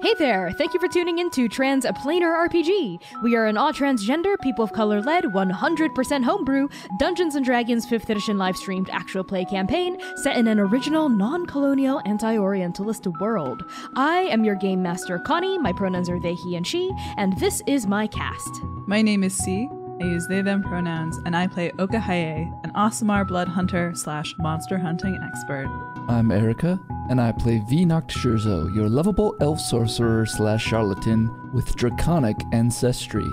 Hey there! Thank you for tuning in to Transplanar RPG. We are an all transgender, people of color led, 100% homebrew, Dungeons and Dragons 5th edition live streamed actual play campaign set in an original, non colonial, anti Orientalist world. I am your game master, Connie. My pronouns are they, he, and she, and this is my cast. My name is C. I use they them pronouns, and I play Oka Haye, an Aasimar blood hunter slash monster hunting expert. I'm Erica, and I play V Noctschurzo, your lovable elf sorcerer slash charlatan with draconic ancestry.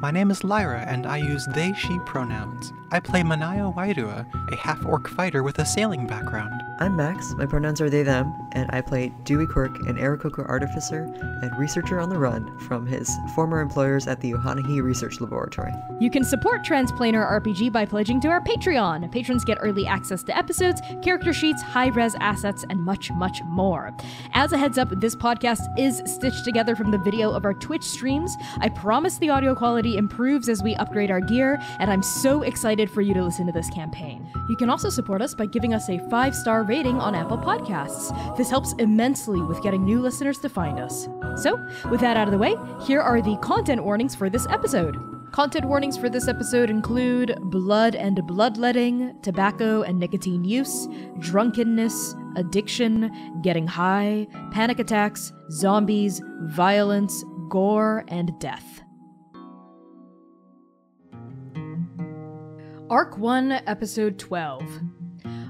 My name is Lyra, and I use they, she pronouns. I play Manaya Wairua, a half orc fighter with a sailing background. I'm Max, my pronouns are they, them, and I play Dewey Quirk, an Aarakocra artificer and researcher on the run from his former employers at the Ohanahi Research Laboratory. You can support Transplanar RPG by pledging to our Patreon. Patrons get early access to episodes, character sheets, high res assets, and much, much more. As a heads up, this podcast is stitched together from the video of our Twitch streams. I promise the audio quality improves as we upgrade our gear, and I'm so excited for you to listen to this campaign. You can also support us by giving us a five star rating on Apple Podcasts. This helps immensely with getting new listeners to find us. So, with that out of the way, here are the content warnings for this episode. Content warnings for this episode include blood and bloodletting, tobacco and nicotine use, drunkenness, addiction, getting high, panic attacks, zombies, violence, gore, and death. Arc 1, Episode 12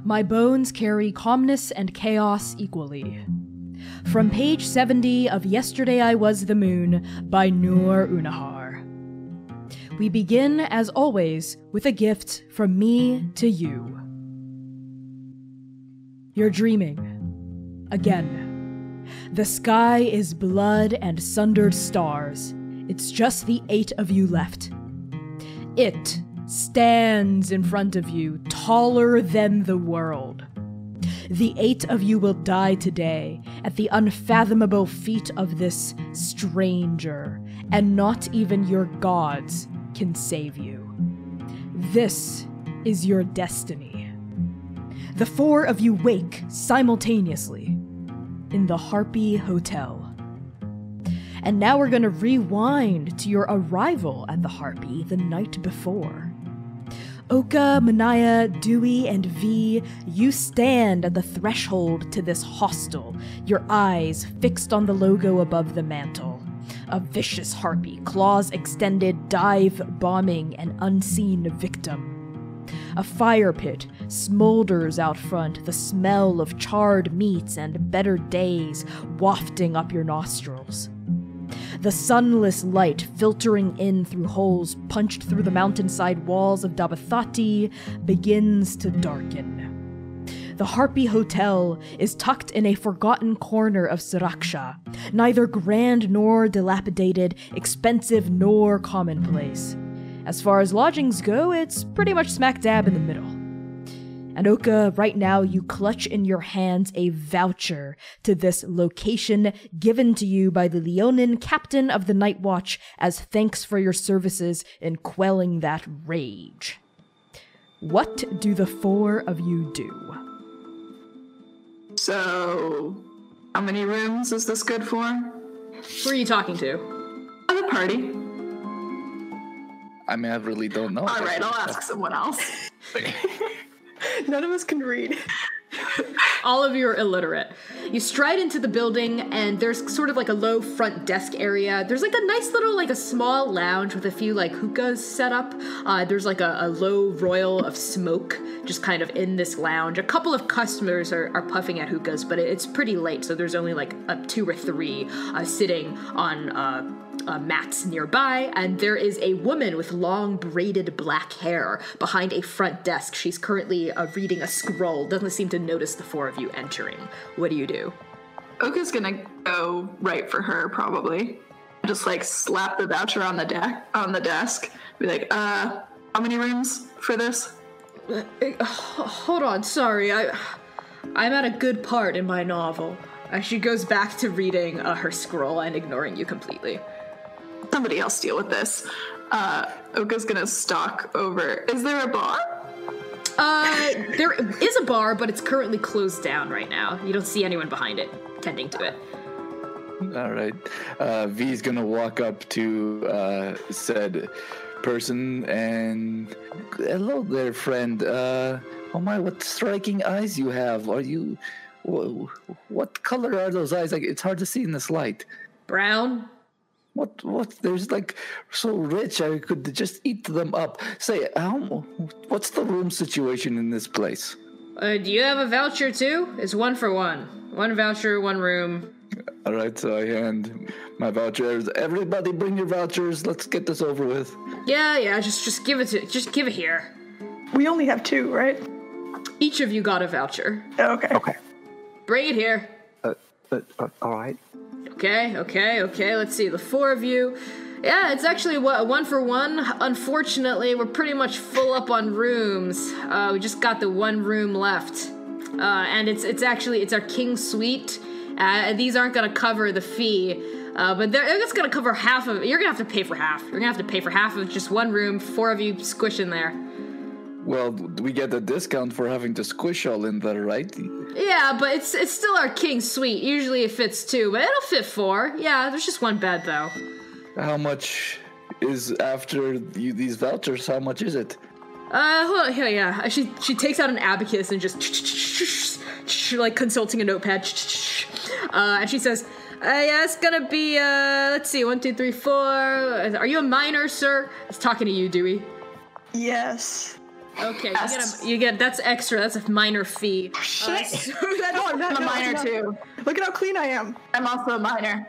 My bones carry calmness and chaos equally. From page 70 of Yesterday I Was the Moon by Noor Unnahar. We begin, as always, with a gift from me to you. You're dreaming. Again. The sky is blood and sundered stars. It's just the eight of you left. It stands in front of you, taller than the world. The eight of you will die today at the unfathomable feet of this stranger, and not even your gods can save you. This is your destiny. The four of you wake simultaneously in the Harpy Hotel. And now we're going to rewind to your arrival at the Harpy the night before. Oka, Manaya, Dewey, and V, you stand at the threshold to this hostel, your eyes fixed on the logo above the mantle. A vicious harpy, claws extended, dive bombing an unseen victim. A fire pit smolders out front, the smell of charred meats and better days wafting up your nostrils the sunless light filtering in through holes punched through the mountainside walls of Dabathati begins to darken. The Harpy Hotel is tucked in a forgotten corner of Suraksha, neither grand nor dilapidated, expensive nor commonplace. As far as lodgings go, it's pretty much smack dab in the middle. Anoka, right now you clutch in your hands a voucher to this location given to you by the Leonin captain of the Night Watch as thanks for your services in quelling that rage. What do the four of you do? So, how many rooms is this good for? Who are you talking to? At the party. I mean, I really don't know. All right, I'll ask someone else. None of us can read. All of you are illiterate. You stride into the building, and there's sort of like a low front desk area. There's like a nice little, like a small lounge with a few like hookahs set up. Uh, there's like a, a, low royal of smoke just kind of in this lounge. A couple of customers are, are puffing at hookahs, but it's pretty late, so there's only like a two or three uh, sitting on. Uh, uh, mats nearby, and there is a woman with long braided black hair behind a front desk. She's currently uh, reading a scroll, doesn't seem to notice the four of you entering. What do you do? Oka's gonna go right for her, probably. Just like slap the voucher on the deck on the desk. Be like, uh, how many rooms for this? Uh, uh, hold on, sorry. I I'm at a good part in my novel. And she goes back to reading uh, her scroll and ignoring you completely somebody else deal with this. Uh, Oka's gonna stalk over. Is there a bar? Uh, there is a bar, but it's currently closed down right now. You don't see anyone behind it tending to it. All right. Uh, V's gonna walk up to uh, said person and hello there, friend. Uh, oh my, what striking eyes you have! Are you? What color are those eyes? Like it's hard to see in this light. Brown. What? What? There's like so rich. I could just eat them up. Say, how? What's the room situation in this place? Uh, do you have a voucher too? It's one for one. One voucher, one room. All right, so I hand my vouchers. Everybody, bring your vouchers. Let's get this over with. Yeah, yeah. Just, just give it to, just give it here. We only have two, right? Each of you got a voucher. Okay. Okay. Bring it here. Uh, uh, uh, all right. Okay, okay, okay. Let's see. The four of you. Yeah, it's actually one for one. Unfortunately, we're pretty much full up on rooms. Uh, we just got the one room left, uh, and it's it's actually it's our king suite. Uh, these aren't gonna cover the fee, uh, but they're it's gonna cover half of. It. You're gonna have to pay for half. You're gonna have to pay for half of just one room. Four of you squish in there. Well, we get a discount for having to squish all in there, right? Yeah, but it's it's still our king suite. Usually it fits two, but it'll fit four. Yeah, there's just one bed though. How much is after you, these vouchers? How much is it? Uh, hold on, yeah, yeah. She she takes out an abacus and just like consulting a notepad. Uh, and she says, uh, "Yeah, it's gonna be uh, let's see, one, two, three, four. Are you a minor, sir?" It's talking to you, Dewey. Yes. Okay, Yes. you get a, you get that's extra. That's a minor fee. Uh, Shit. so that's, No, I'm not. I'm a minor no. too. Look at how clean I am. I'm also a minor.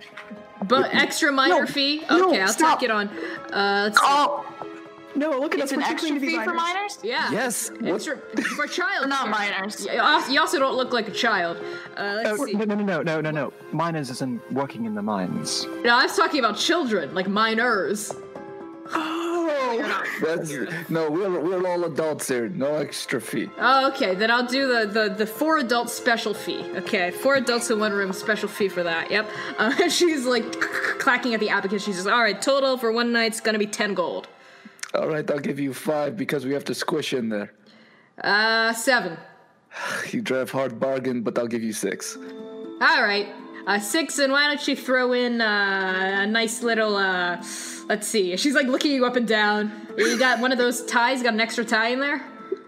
but extra minor no, fee. no, Okay, I'll stop. take it on. Uh, let's. Oh, No, look at it's us. an We're too extra clean to be fee for minors. minors? Yeah. Yes, what- Extra for a child. Not minors. You also- don't look like a child. Uh, let's Oh, see. no, no, no, no, no, no, no. Miners isn't working in the mines. No, I was talking about children, like minors. Oh. That's no, we're we're all adults here. No extra fee. Oh, okay. Then I'll do the, the, the four adult special fee. Okay, four adults in one room, special fee for that. Yep. Uh, she's like clacking at the abacus. She says, "All right, total for one night's gonna be ten gold." All right, I'll give you five because we have to squish in there. Uh, seven. You drive hard bargain, but I'll give you six. All right. Uh, six, and why don't you throw in uh, a nice little, uh, let's see. She's like looking you up and down. You got one of those ties? Got an extra tie in there?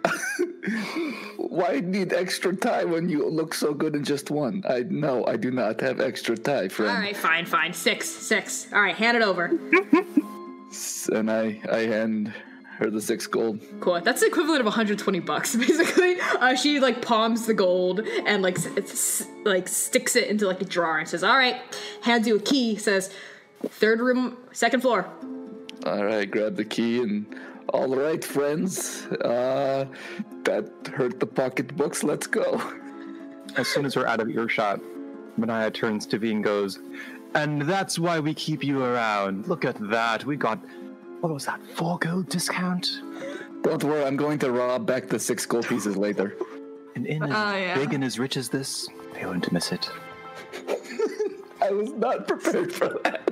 Why need extra tie when you look so good in just one? I no, I do not have extra tie, friend. All right, fine, fine. Six, six. All right, hand it over. And I I hand her the six gold. Cool. That's the equivalent of 120 bucks, basically. Uh, she like palms the gold and like s- like sticks it into like a drawer and says, "All right." Hands you a key. Says, "Third room, second floor." All right, grab the key and all right, friends. Uh, that hurt the pocketbooks. Let's go. As soon as we're out of earshot, Manaya turns to V and goes, And that's why we keep you around. Look at that. We got, what was that, four gold discount? Don't worry, I'm going to rob back the six gold pieces later. An inn as Oh, yeah. big and as rich as this, they won't miss it. I was not prepared for that.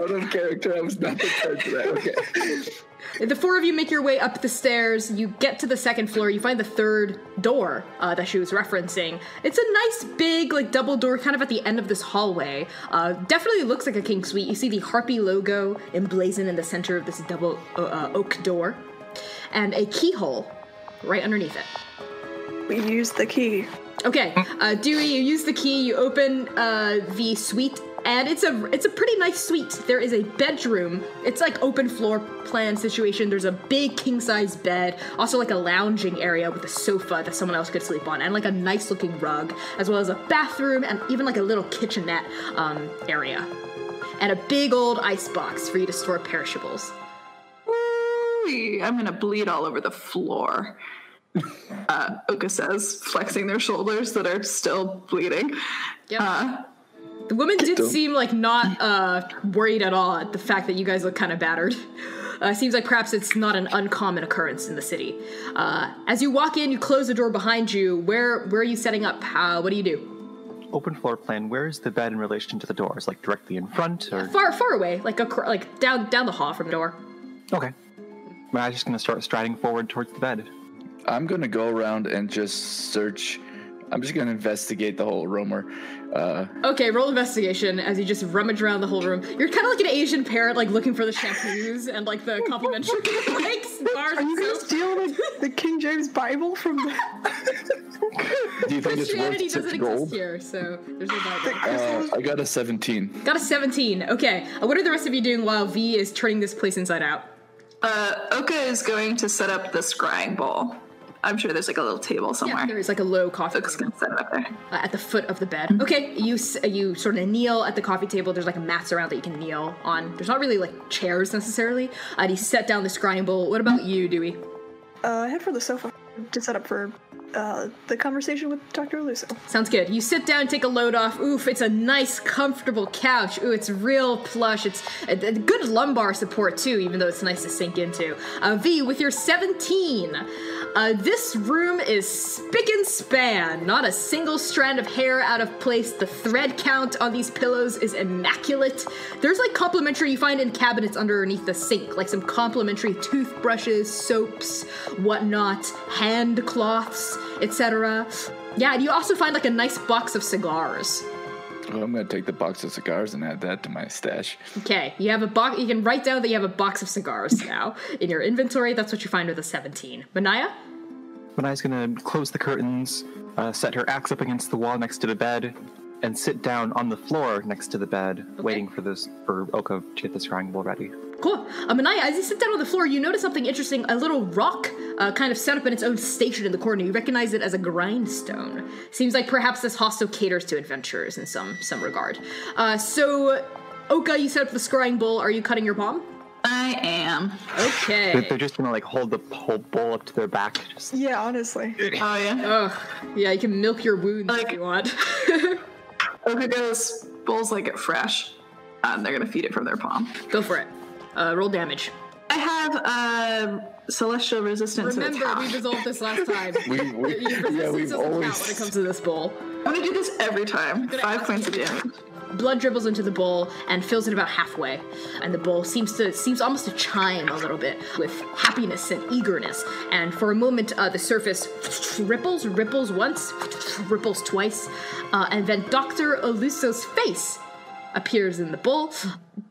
Out of character, I was not prepared for that. Okay. The four of you make your way up the stairs. You get to the second floor. You find the third door uh, that she was referencing. It's a nice big, like double door, kind of at the end of this hallway. Uh, definitely looks like a king suite. You see the harpy logo emblazoned in the center of this double uh, uh, oak door, and a keyhole right underneath it. We use the key. Okay, uh, Dewey, you use the key. You open uh, the suite, and it's a it's a pretty nice suite. There is a bedroom. It's like open floor plan situation. There's a big king size bed, also like a lounging area with a sofa that someone else could sleep on, and like a nice looking rug, as well as a bathroom and even like a little kitchenette um, area, and a big old ice box for you to store perishables. I'm gonna bleed all over the floor. Uh, Oka says, flexing their shoulders that are still bleeding. Yep. Uh, The woman did seem like not uh, worried at all at the fact that you guys look kind of battered. Uh, seems like perhaps it's not an uncommon occurrence in the city. Uh, as you walk in, you close the door behind you. Where where are you setting up? How, what do you do? Open floor plan, where is the bed in relation to the doors? Like directly in front or? Far far away, like acro- like down down the hall from the door. Okay. Maya's just gonna start striding forward towards the bed. I'm gonna go around and just search. I'm just gonna investigate the whole rumor. Uh, Okay, roll investigation as you just rummage around the whole room. You're kind of like an Asian parent, like looking for the shampoos and like the complimentary like bars Are you gonna soap. steal the, the King James Bible from the? do you think it's Christianity worth doesn't six exist here, so there's no Bible. Uh, I got a 17. Got a 17. Okay, uh, what are the rest of you doing while V is turning this place inside out? Uh, Oka is going to set up the scrying bowl. I'm sure there's like a little table somewhere. Yeah, there is like a low coffee Oka's table gonna set up there. uh, at the foot of the bed. Okay, you uh, you sort of kneel at the coffee table. There's like mats around that you can kneel on. There's not really like chairs necessarily. Uh, and you set down the scrying bowl. What about you, Dewey? Uh, head for the sofa to set up for uh, the conversation with Dr. Luso. Sounds good. You sit down, take a load off. Oof, it's a nice, comfortable couch. Ooh, it's real plush. It's a, a good lumbar support too, even though it's nice to sink into. Uh, v, with your 17, uh, this room is spick and span. Not a single strand of hair out of place. The thread count on these pillows is immaculate. There's like complimentary you find in cabinets underneath the sink, like some complimentary toothbrushes, soaps, whatnot, hand cloths, etc. Yeah, and you also find like a nice box of cigars. Well, I'm gonna take the box of cigars and add that to my stash. Okay, you have a box. You can write down that you have a box of cigars now in your inventory. That's what you find with a 17. Manaya? Manaya's gonna close the curtains, uh, set her axe up against the wall next to the bed, and sit down on the floor next to the bed, waiting for this for Oka to get the scrying bowl ready. Cool. Manaya, as you sit down on the floor, you notice something interesting. A little rock uh, kind of set up in its own station in the corner. You recognize it as a grindstone. Seems like perhaps this hostel caters to adventurers in some some regard. Uh, so, Oka, you set up the scrying bowl. Are you cutting your palm? I am. Okay. They're, they're just gonna like hold the whole bowl up to their back. Just Yeah, honestly. Oh yeah. Ugh. Yeah, you can milk your wounds if Like- you want. Oka goes. Bowls like it fresh. And they're gonna feed it from their palm. Go for it. Uh, roll damage. I have uh, celestial resistance. Remember, we resolved this last time. We, we, Resistance yeah, we've doesn't count when it comes to this bowl. I'm gonna do this every time. Five points of damage. Blood dribbles into the bowl and fills it about halfway, and the bowl seems to seems almost to chime a little bit with happiness and eagerness. And for a moment, uh, the surface ripples, ripples once, ripples twice, uh, and then Doctor Oluso's face appears in the bowl.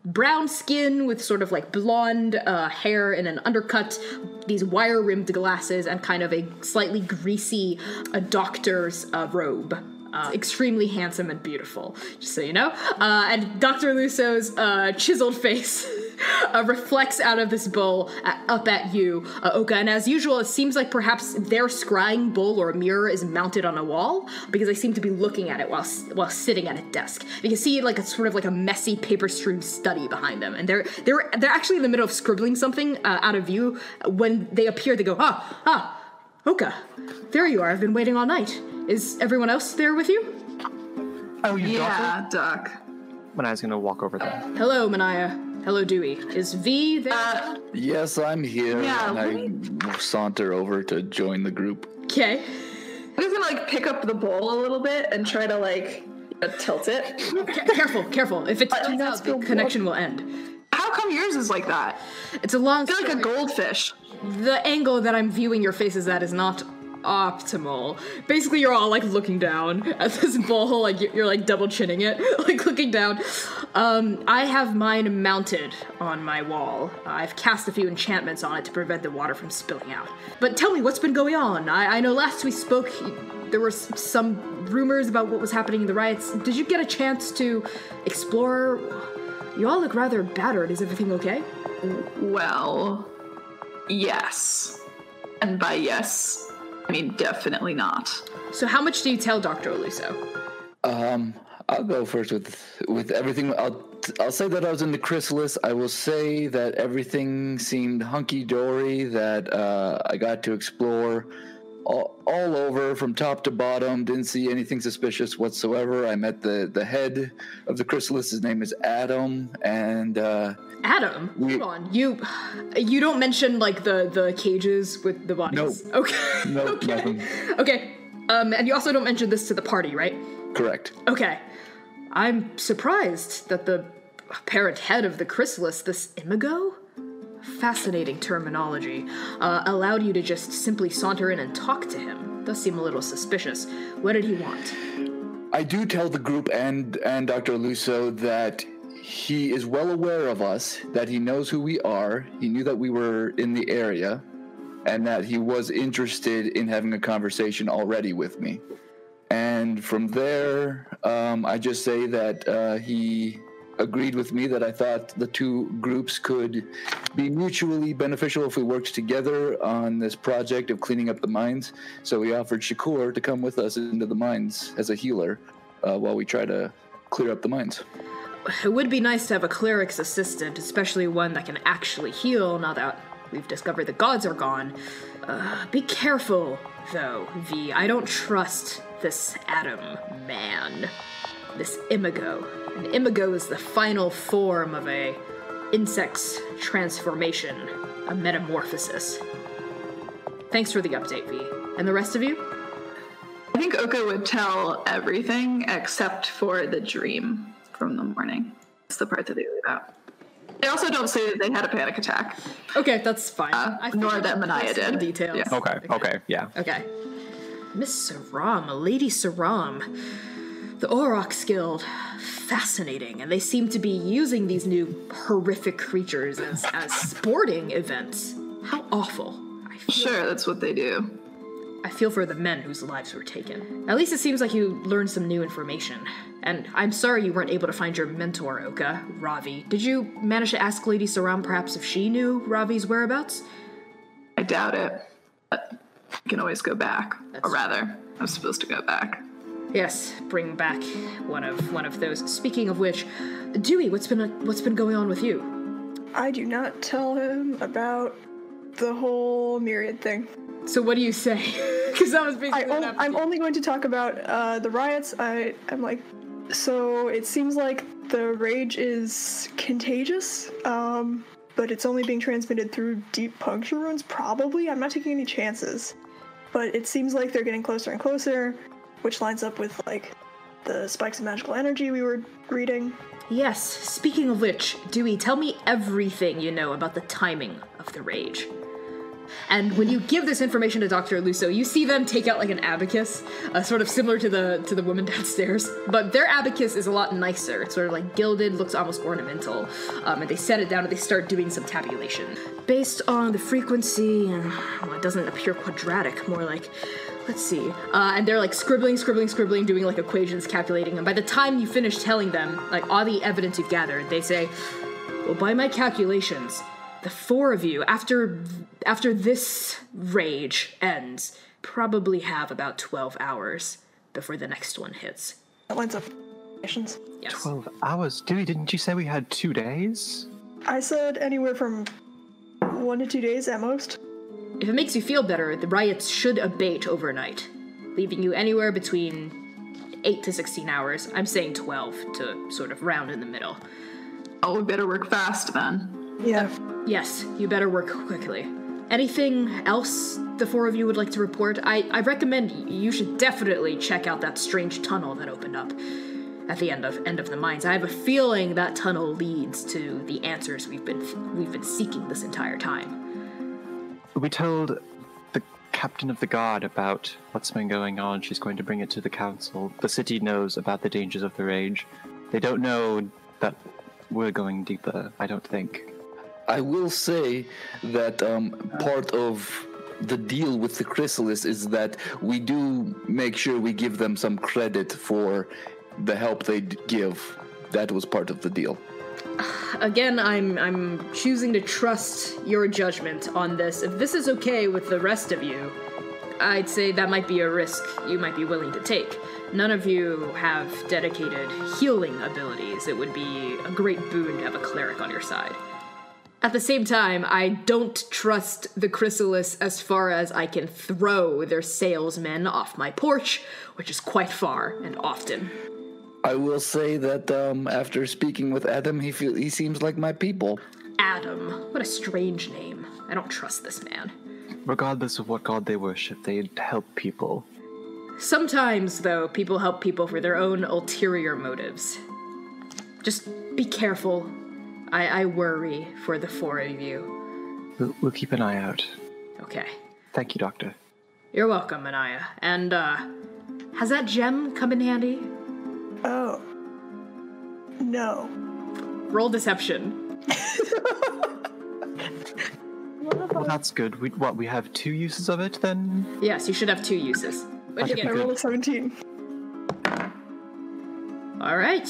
Brown skin with sort of like blonde uh, hair and an undercut, these wire rimmed glasses, and kind of a slightly greasy uh, doctor's uh, robe. Uh, extremely handsome and beautiful, just so you know. Uh, and Dr. Luso's uh, chiseled face uh, reflects out of this bowl uh, up at you, uh, Oka. And as usual, it seems like perhaps their scrying bowl or mirror is mounted on a wall because they seem to be looking at it while while sitting at a desk. You can see like a sort of like a messy paper-strewn study behind them, and they're they're they're actually in the middle of scribbling something uh, out of view. When they appear, they go, ah ah, Oka, there you are. I've been waiting all night. Is everyone else there with you? oh, you Yeah, Duck. Manaya's gonna walk over there. Hello, Manaya. Hello, Dewey. Is V there? Uh, Yes, I'm here, Yeah, and I saunter over to join the group. Okay. I'm just gonna like pick up the bowl a little bit and try to like uh, tilt it. Ca- careful, careful. If it turns not out, the connection will end. How come yours is like that? It's a long I feel like a goldfish. the angle that I'm viewing your faces at is not optimal. Basically, you're all like looking down at this bowl, like you're, like double chinning it, like looking down. Um, I have mine mounted on my wall. I've cast a few enchantments on it to prevent the water from spilling out. But tell me, what's been going on? I, I know last we spoke, there were some rumors about what was happening in the riots. Did you get a chance to explore? You all look rather battered. Is everything okay? Well, yes. And by yes, I mean definitely not. So, how much do you tell Dr. Oluso? Um, I'll go first with with everything. I'll I'll say that I was in the chrysalis. I will say that everything seemed hunky dory. That uh, I got to explore all, all over from top to bottom. Didn't see anything suspicious whatsoever. I met the the head of the chrysalis. His name is Adam, and uh, Adam, We- hold on. You you don't mention like the the cages with the bodies. Nope. Okay. Nope, okay. nothing. Okay. Um, and you also don't mention this to the party, right? correct. Okay. I'm surprised that the apparent head of the chrysalis, this Imago, Fascinating terminology. Uh, allowed you to just simply saunter in and talk to him. Does seem a little suspicious. What did he want? I do tell the group and and Dr. Luso that he is well aware of us, that he knows who we are. He knew that we were in the area, and that he was interested in having a conversation already with me. And from there, um, I just say that uh, he agreed with me that I thought the two groups could be mutually beneficial if we worked together on this project of cleaning up the mines. So we offered Shakur to come with us into the mines as a healer uh, while we try to clear up the mines. It would be nice to have a cleric's assistant, especially one that can actually heal now that we've discovered the gods are gone. Uh, be careful, though, V. I don't trust this Adam man. This Imago. And Imago is the final form of a insect's transformation, a metamorphosis. Thanks for the update, V. And the rest of you? I think Oka would tell everything except for the dream from the morning. It's the part that they leave out. They also don't say that they had a panic attack, Okay, that's fine. uh, I nor that I'd Manaya did. Details. Yeah. Okay, okay, yeah. Okay. Miss Saram, Lady Saram. The Aurochs Guild. Fascinating. And they seem to be using these new horrific creatures as, as sporting events. How awful. I feel, Sure, that's what they do. I feel for the men whose lives were taken. At least it seems like you learned some new information. And I'm sorry you weren't able to find your mentor, Oka, Ravi. Did you manage to ask Lady Saram perhaps if she knew Ravi's whereabouts? I doubt it. But you can always go back. or rather, I'm supposed to go back. Yes, bring back one of one of those. Speaking of which, Dewey, what's been what's been going on with you? I do not tell him about the whole myriad thing. So what do you say? Because that was I basically on- what I'm only going to talk about uh, the riots. I I'm like, so it seems like the rage is contagious, um, but it's only being transmitted through deep puncture wounds. Probably, I'm not taking any chances, but it seems like they're getting closer and closer, which lines up with like the spikes of magical energy we were reading. Yes. Speaking of which, Dewey, tell me everything you know about the timing of the rage. And when you give this information to Dr. Luso, you see them take out like an abacus, uh, sort of similar to the to the woman downstairs. But their abacus is a lot nicer. It's sort of like gilded, looks almost ornamental. Um, and they set it down and they start doing some tabulation based on the frequency. And well, it doesn't appear quadratic, more like. Let's see. Uh, and they're like scribbling, scribbling, scribbling, doing like equations, calculating. And by the time you finish telling them, like all the evidence you've gathered, they say, well, by my calculations, the four of you, after after this rage ends, probably have about twelve hours before the next one hits. That lines up. Yes. 12 hours? Dewey, didn't you say we had two days? I said anywhere from one to two days at most. If it makes you feel better, the riots should abate overnight, leaving you anywhere between eight to sixteen hours. I'm saying twelve to sort of round in the middle. Oh, we better work fast then. Yeah. Yes, you better work quickly. Anything else the four of you would like to report? I, I recommend you should definitely check out that strange tunnel that opened up at the end of end of the mines. I have a feeling that tunnel leads to the answers we've been we've been seeking this entire time. We told the captain of the guard about what's been going on. She's going to bring it to the council. The city knows about the dangers of the rage. They don't know that we're going deeper, I don't think. I will say that um, part of the deal with the chrysalis is that we do make sure we give them some credit for the help they give. That was part of the deal. Again, I'm I'm choosing to trust your judgment on this. If this is okay with the rest of you, I'd say that might be a risk you might be willing to take. None of you have dedicated healing abilities. It would be a great boon to have a cleric on your side. At the same time, I don't trust the chrysalis as far as I can throw their salesmen off my porch, which is quite far and often. I will say that um, after speaking with Adam, he feel he seems like my people. Adam, what a strange name. I don't trust this man. Regardless of what god they worship, they help people. Sometimes, though, people help people for their own ulterior motives. Just be careful. I, I worry for the four of you. We'll, we'll keep an eye out. Okay. Thank you, Doctor. You're welcome, Manaya. And, uh, has that gem come in handy? Oh. No. Roll deception. Well, that's good. We, what, we have two uses of it then? Yes, you should have two uses. What'd you Okay, I rolled a 17. All right.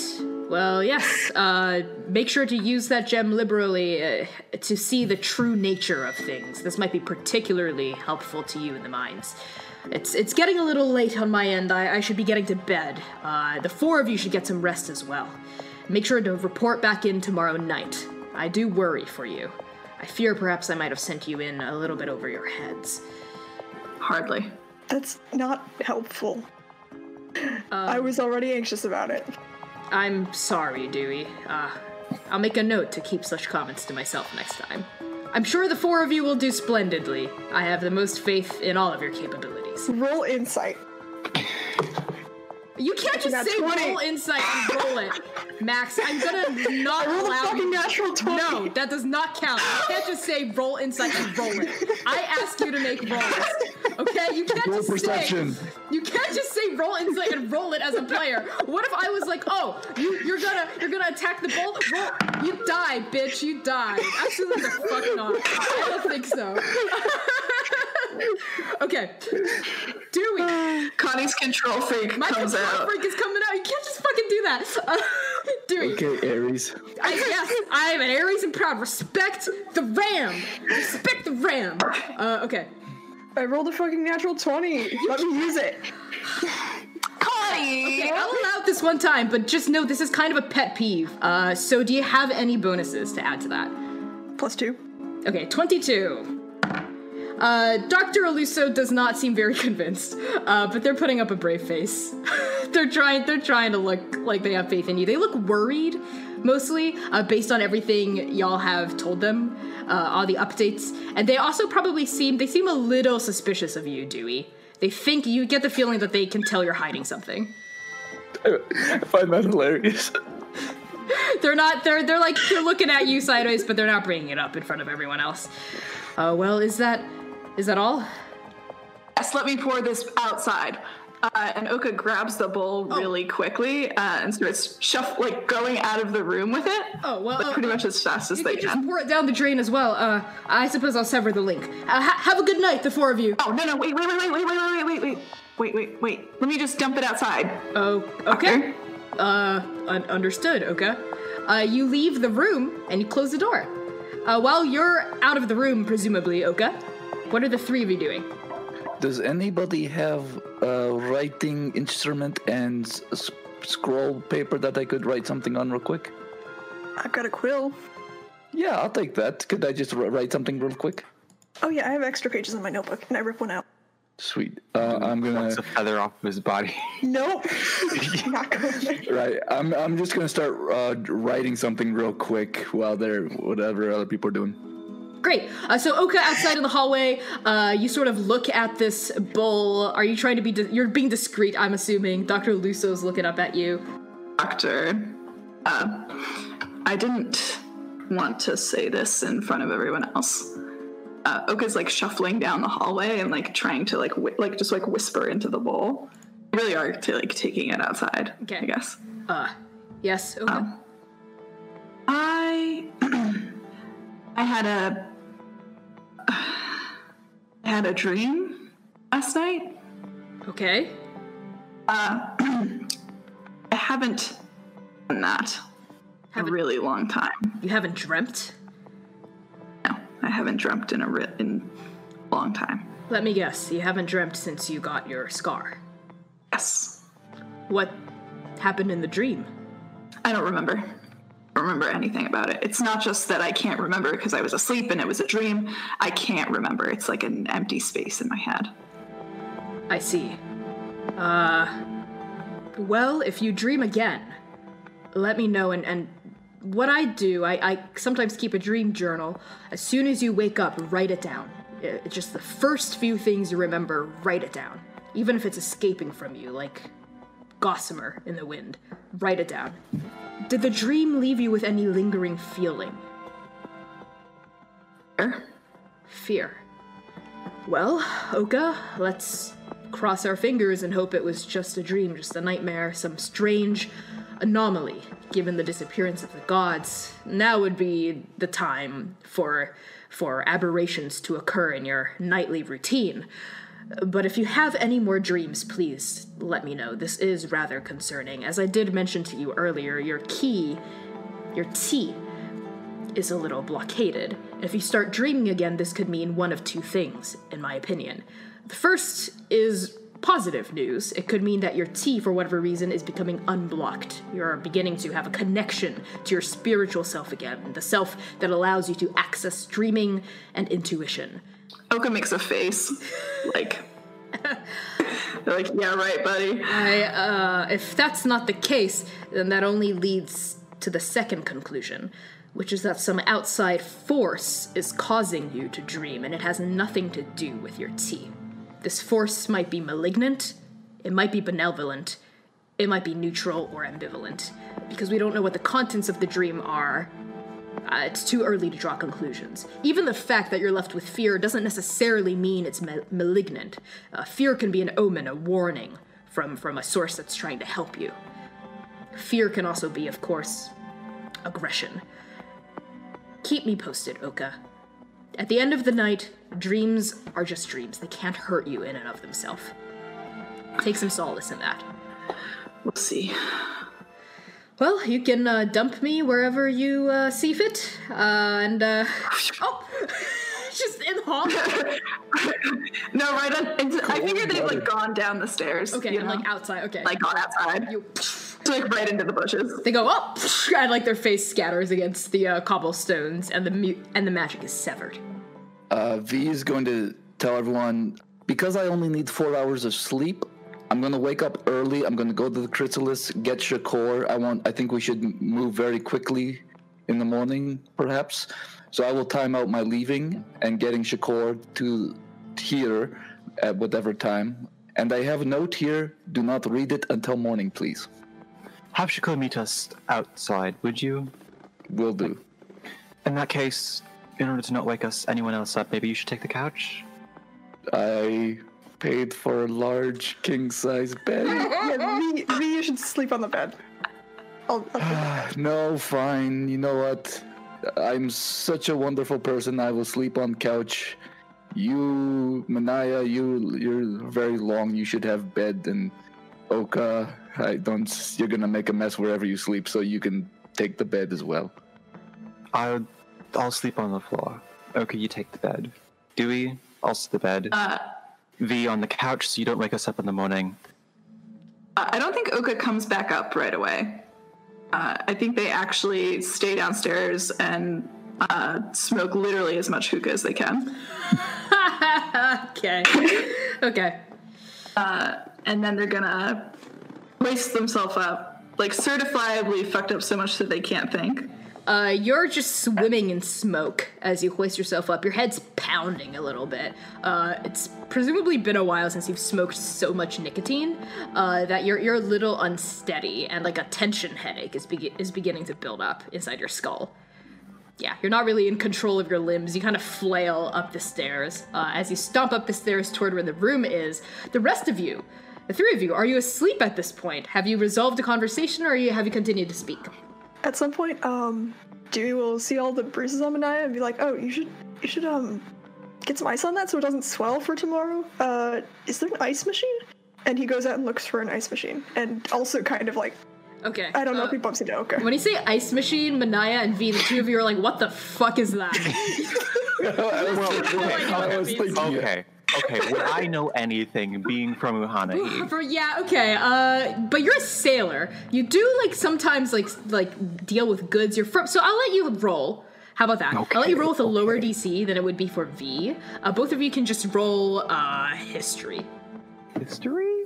Well, yes. Uh, make sure to use that gem liberally uh, to see the true nature of things. This might be particularly helpful to you in the mines. It's it's getting a little late on my end. I, I should be getting to bed. Uh, the four of you should get some rest as well. Make sure to report back in tomorrow night. I do worry for you. I fear perhaps I might have sent you in a little bit over your heads. Hardly. That's not helpful. I was already anxious about it. I'm sorry, Dewey. Uh, I'll make a note to keep such comments to myself next time. I'm sure the four of you will do splendidly. I have the most faith in all of your capabilities. Roll insight. You can't just say 20. roll insight and roll it, Max. I'm gonna not I rolled a fucking you. natural 20. No, that does not count. You can't just say roll insight and roll it. I ask you to make rolls. Okay? You can't Roll just perception. say you can't just say roll insight and roll it as a player. What if I was like, oh, you, you're gonna you're gonna attack the bull? Roll, you die, bitch. You die. Absolutely the fuck not. I don't think so. okay. Do we? Connie's control freak My comes control out. freak is coming out. You can't just fucking do that. Uh, Dewey. Okay, Aries. I, yes, I am an Aries and proud. Respect the ram. Respect the ram. Uh, okay. I rolled a fucking natural 20. Let me use it. Connie! Okay, I'll allow it this one time, but just know this is kind of a pet peeve. Uh, so do you have any bonuses to add to that? Plus two. Okay, 22. Uh, Dr. Oluso does not seem very convinced, uh, but they're putting up a brave face. they're trying. They're trying to look like they have faith in you. They look worried, mostly uh, based on everything y'all have told them, uh, all the updates, and they also probably seem. They seem a little suspicious of you, Dewey. They think you get the feeling that they can tell you're hiding something. I find that hilarious. They're not. They're they're like they're looking at you sideways, but they're not bringing it up in front of everyone else. Uh, well, is that is that all? Yes, let me pour this outside. Uh, and Oka grabs the bowl Oh. really quickly uh, and starts shuff like going out of the room with it. Oh well, like uh, pretty much as fast as they can just pour it down the drain as well. Uh, I suppose I'll sever the link. Uh, ha- have a good night, the four of you. Oh no no wait wait wait wait wait wait wait wait wait wait wait wait. Let me just dump it outside. Oh, okay. Uh, un- understood. Okay. Uh, you leave the room and you close the door. Uh, while you're out of the room, presumably, Oka, what are the three of you doing? Does anybody have a writing instrument and s- s- scroll paper that I could write something on real quick? I've got a quill. Yeah, I'll take that. Could I just wr- write something real quick? Oh yeah, I have extra pages in my notebook, and I rip one out. Sweet. Uh, I'm gonna. Knocks a feather off of his body. Nope. Not going there. Right. I'm. I'm just gonna start uh, writing something real quick while they're whatever other people are doing. Great. Uh, so Oka, outside in the hallway, uh, you sort of look at this bowl. Are you trying to be? Di- you're being discreet, I'm assuming. Doctor Luso's looking up at you. Doctor, uh, I didn't want to say this in front of everyone else. Uh, Oka's like shuffling down the hallway and like trying to like whi- like just like whisper into the bowl. They really are to like taking it outside. Okay. I guess. Uh, yes, Oka. Um, I I had a I had a dream last night. okay. Uh, I haven't done that in a Haven't- really long time. You haven't dreamt. No, I haven't dreamt in a ri- in a long time. Let me guess. You haven't dreamt since you got your scar. Yes, What happened in the dream? I don't remember. Remember anything about it. It's not just that I can't remember because I was asleep and it was a dream. I can't remember. It's like an empty space in my head. I see. Uh. Well, if you dream again, let me know. And, and what I do, I, I sometimes keep a dream journal. As soon as you wake up, write it down. Uh, just the first few things you remember, write it down. Even if it's escaping from you, like gossamer in the wind. Write it down. Did the dream leave you with any lingering feeling? Sure. fear. Well, Oka, let's cross our fingers and hope it was just a dream, just a nightmare, some strange anomaly. Given the disappearance of the gods, now would be the time for for aberrations to occur in your nightly routine. But if you have any more dreams, please let me know. This is rather concerning. As I did mention to you earlier, your key, your T, is a little blockaded. If you start dreaming again, this could mean one of two things, in my opinion. The first is positive news. It could mean that your T, for whatever reason, is becoming unblocked. You're beginning to have a connection to your spiritual self again, the self that allows you to access dreaming and intuition. Oka makes a face. Like, like, yeah, right, buddy. I, uh, if that's not the case, then that only leads to the second conclusion, which is that some outside force is causing you to dream, and it has nothing to do with your tea. This force might be malignant, it might be benevolent, it might be neutral or ambivalent, because we don't know what the contents of the dream are. Uh, it's too early to draw conclusions. Even the fact that you're left with fear doesn't necessarily mean it's ma- malignant. Uh, fear can be an omen, a warning from, from a source that's trying to help you. Fear can also be, of course, aggression. Keep me posted, Oka. At the end of the night, dreams are just dreams. They can't hurt you in and of themselves. Take some solace in that. We'll see. Well, you can uh, dump me wherever you uh, see fit, uh, and uh, oh, just in the hall. No, right on. it's- I figured they've like gone down the stairs. Okay, you I'm know? like outside. Okay, like gone outside. you. like right into the bushes. They go up, and like their face scatters against the uh, cobblestones, and the mu- and the magic is severed. Uh, v is going to tell everyone because I only need four hours of sleep. I'm gonna wake up early. I'm gonna go to the chrysalis, get Shakor. I want. I think we should move very quickly in the morning, perhaps. So I will time out my leaving and getting Shakor to here at whatever time. And I have a note here. Do not read it until morning, please. Have Shako meet us outside, would you? Will do. In that case, in order to not wake us anyone else up, maybe you should take the couch. I paid for a large king size bed. Yeah, V, v, you should sleep on the bed. I'll, I'll no, fine. You know what? I'm such a wonderful person. I will sleep on couch. You, Manaya, you, you're very long. You should have bed. And Oka, I don't. You're gonna make a mess wherever you sleep, so you can take the bed as well. I'll, I'll sleep on the floor. Okay, you take the bed. Dewey, also the bed. Uh, V on the couch so you don't wake us up in the morning. I don't think Oka comes back up right away. Uh, I think they actually stay downstairs and uh, smoke literally as much hookah as they can. okay, okay. and then they're gonna waste themselves up, like certifiably fucked up so much that they can't think. Uh, you're just swimming in smoke as you hoist yourself up. Your head's pounding a little bit. Uh, it's presumably been a while since you've smoked so much nicotine uh, that you're you're a little unsteady, and like a tension headache is be- is beginning to build up inside your skull. Yeah, you're not really in control of your limbs. You kind of flail up the stairs. Uh, as you stomp up the stairs toward where the room is, the rest of you, the three of you, are you asleep at this point? Have you resolved the conversation, or you, have you continued to speak? At some point, um, Dewey will see all the bruises on Manaya and be like, "Oh, you should, you should, um, get some ice on that so it doesn't swell for tomorrow. Uh, is there an ice machine?" And he goes out and looks for an ice machine, and also kind of like, Okay. I don't know uh, if he bumps into Oka. When you say ice machine, Manaya and V, the two of you are like, what the fuck is that? I was thinking. Okay, okay. Would I know anything being from Ohanahi? For yeah, okay. Uh, but you're a sailor. You do like sometimes like like deal with goods. You're from, so I'll let you roll. How about that? I'll let you roll with a lower DC than it would be for V. Uh, both of you can just roll uh, history. History?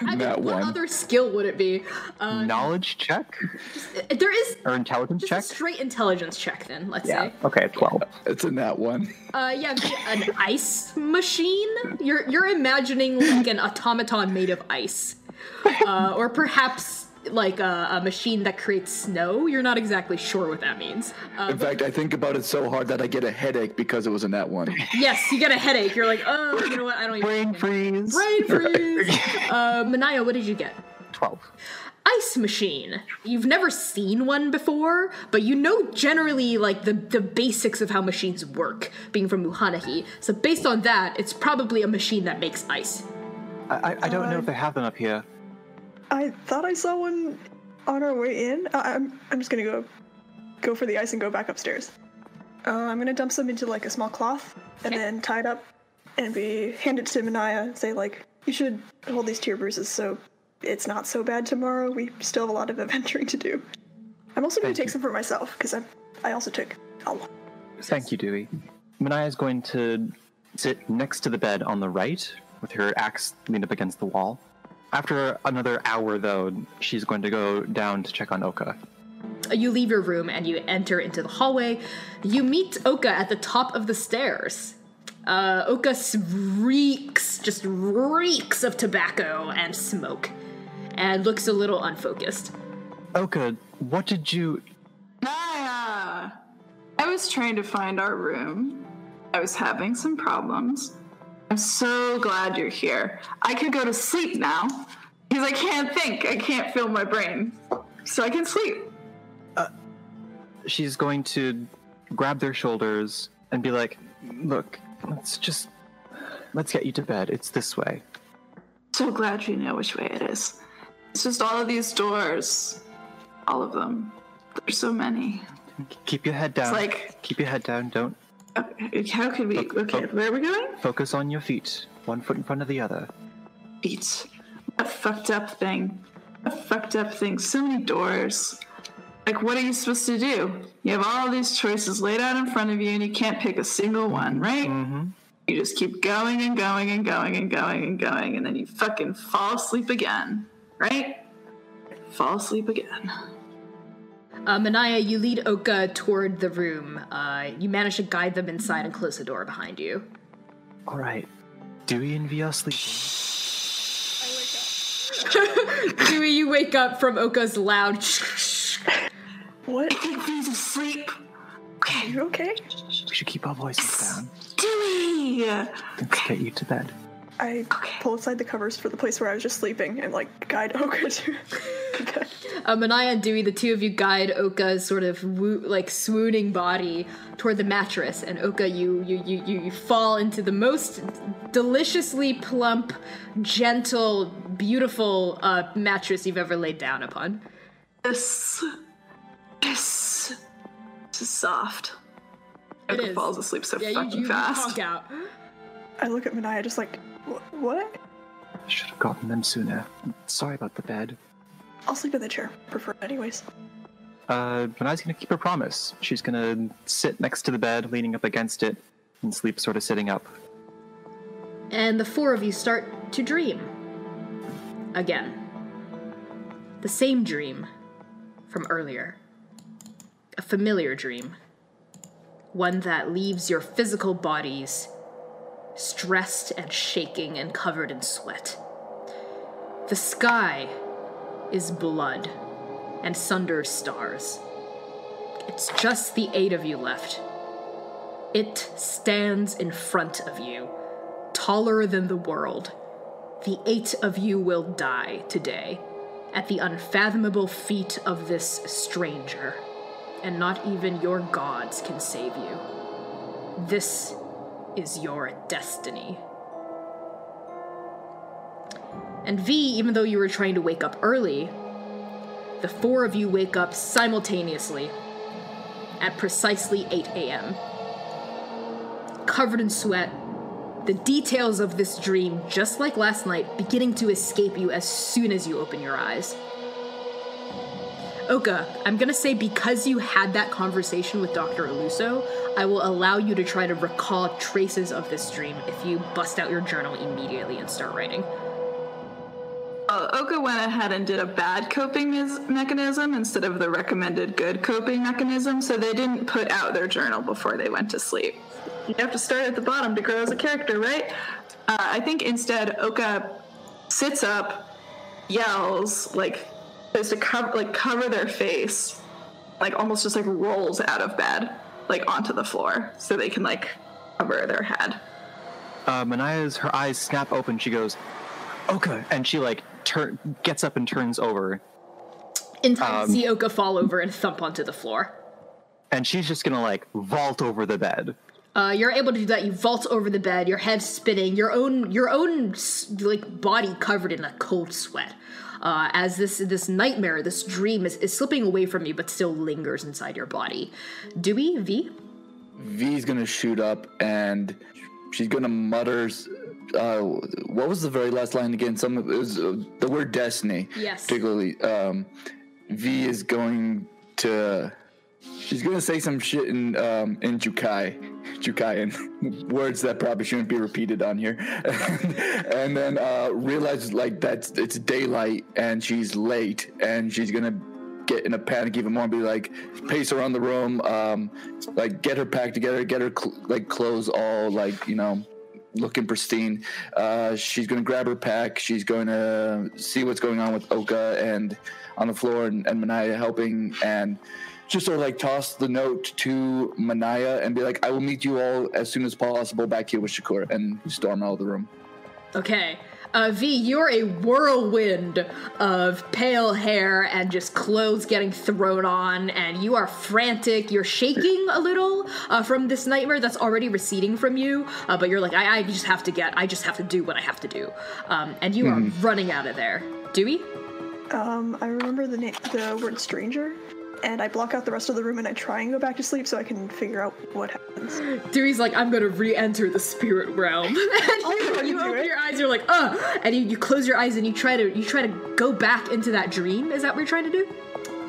I mean, what one. other skill would it be? Uh, Knowledge check? there is Or intelligence just check? a straight intelligence check. Then let's Yeah. say. Okay, 12. It's a that one. Uh, yeah, an ice machine. You're you're imagining like an automaton made of ice, uh, or perhaps like a, a machine that creates snow. You're not exactly sure what that means. Uh, In fact, I think about it so hard that I get a headache because it was in that one. yes, you get a headache. You're like, oh, you know what? I don't even. Brain freeze. Brain freeze. uh, Manaya, what did you get? 12. ice machine. You've never seen one before, but you know generally like the, the basics of how machines work, being from Ohanahi. So based on that, it's probably a machine that makes ice. I, I, I don't know if they have them up here. I thought I saw one on our way in. I, I'm I'm just gonna go go for the ice and go back upstairs. Uh, I'm gonna dump some into like a small cloth and then tie it up and be hand it to Manaya and say like you should hold these to your bruises so it's not so bad tomorrow. We still have a lot of adventuring to do. I'm also gonna Thank take you. some for myself because I I also took a lot. Thank you, Dewey. Manaya is going to sit next to the bed on the right with her axe leaned up against the wall. After another hour, though, she's going to go down to check on Oka. You leave your room and you enter into the hallway. You meet Oka at the top of the stairs. Uh, Oka reeks, just reeks of tobacco and smoke, and looks a little unfocused. Oka, what did you. Naya! I was trying to find our room. I was having some problems. I'm so glad you're here. I could go to sleep now because I can't think. I can't feel my brain. So I can sleep. Uh, she's going to grab their shoulders and be like, Look, let's just. Let's get you to bed. It's this way. So glad you know which way it is. It's just all of these doors. All of them. There's so many. Keep your head down. like- Keep your head down. Don't Okay, How could we? Okay, where are we going? focus on your feet. One foot in front of the other. Feet. What fucked up thing? What fucked up thing? So many doors. Like, what are you supposed to do? You have all these choices laid out in front of you, and you can't pick a single one, right? Mm-hmm. You just keep going and going and going and going and going, and then you fucking fall asleep again, right? Fall asleep again. Uh, Manaya, you lead Oka toward the room. Uh, you manage to guide them inside and close the door behind you. All right. Dewey and V are sleeping. Dewey, you wake up from Oka's loud. What? I think he's asleep. Okay. you're you okay? We should keep our voices down. Dewey! Let's get you to bed. I pull aside the covers for the place where I was just sleeping and like guide Oka to bed. Uh, Manaya and Dewey, the two of you guide Oka's sort of woo- like swooning body toward the mattress, and Oka, you you you you you fall into the most deliciously plump, gentle, beautiful uh, mattress you've ever laid down upon. This. This. This is soft. It Oka is. falls asleep so Yeah, you, fucking you, you fast. honk out. I look at Manaya just like, what? I should have gotten them sooner. Sorry about the bed. I'll sleep in the chair. Prefer it anyways. Uh, Manaya's gonna keep her promise. She's gonna sit next to the bed, leaning up against it, and sleep sort of sitting up. And the four of you start to dream. Again. The same dream from earlier. A familiar dream. One that leaves your physical bodies stressed and shaking and covered in sweat. The sky is blood and sundered stars. It's just the eight of you left. It stands in front of you taller than the world. The eight of you will die today at the unfathomable feet of this stranger, and not even your gods can save you. This is your destiny. And V, even though you were trying to wake up early, the four of you wake up simultaneously at precisely 8 a.m. Covered in sweat, the details of this dream, just like last night, beginning to escape you as soon as you open your eyes. Oka, I'm gonna say because you had that conversation with Dr. Oluso, I will allow you to try to recall traces of this dream if you bust out your journal immediately and start writing. Uh, Oka went ahead and did a bad coping mes- mechanism instead of the recommended good coping mechanism, so they didn't put out their journal before they went to sleep. You have to start at the bottom to grow as a character, right? Uh, I think instead, Oka sits up, yells, like, is to cover like cover their face, like almost just like rolls out of bed, like onto the floor, so they can like cover their head. Uh, Manaya's her eyes snap open. She goes, "Oka," and she like turn gets up and turns over, In time, see Oka fall over and thump onto the floor. and she's just gonna like vault over the bed. Uh, you're able to do that. You vault over the bed, your head spinning, your own your own like body covered in a cold sweat. Uh, as this this nightmare, this dream is, is slipping away from you, but still lingers inside your body. Dewey V. V's gonna shoot up and she's gonna mutter. Uh, what was the very last line again? Some of it was uh, the word destiny. Yes. Particularly, um, V is going to. She's gonna say some shit in um, in Jukai, Jukayan, words that probably shouldn't be repeated on here, and then uh, realize like that's it's daylight and she's late and she's gonna get in a panic even more and be like pace around the room um like get her packed together get her cl- like clothes all like you know looking pristine. Uh she's gonna grab her pack. She's going to see what's going on with oka and on the floor and, and manaya helping and just sort of like toss the note to manaya and be like i will meet you all as soon as possible back here with shakur and storm out of the room. Okay. Uh, v, you're a whirlwind of pale hair and just clothes getting thrown on, and you are frantic. You're shaking a little uh, from this nightmare that's already receding from you, uh, but you're like, I, I just have to get, I just have to do what I have to do. Um, and you are running out of there. Dewey? Um, I remember the name, the word stranger, and I block out the rest of the room and I try and go back to sleep so I can figure out what happens. Dewey's like, I'm gonna re-enter the spirit realm. and you, I'll you open it. your eyes, you're like, uh, and you, you close your eyes and you try to you try to go back into that dream. Is that what you're trying to do?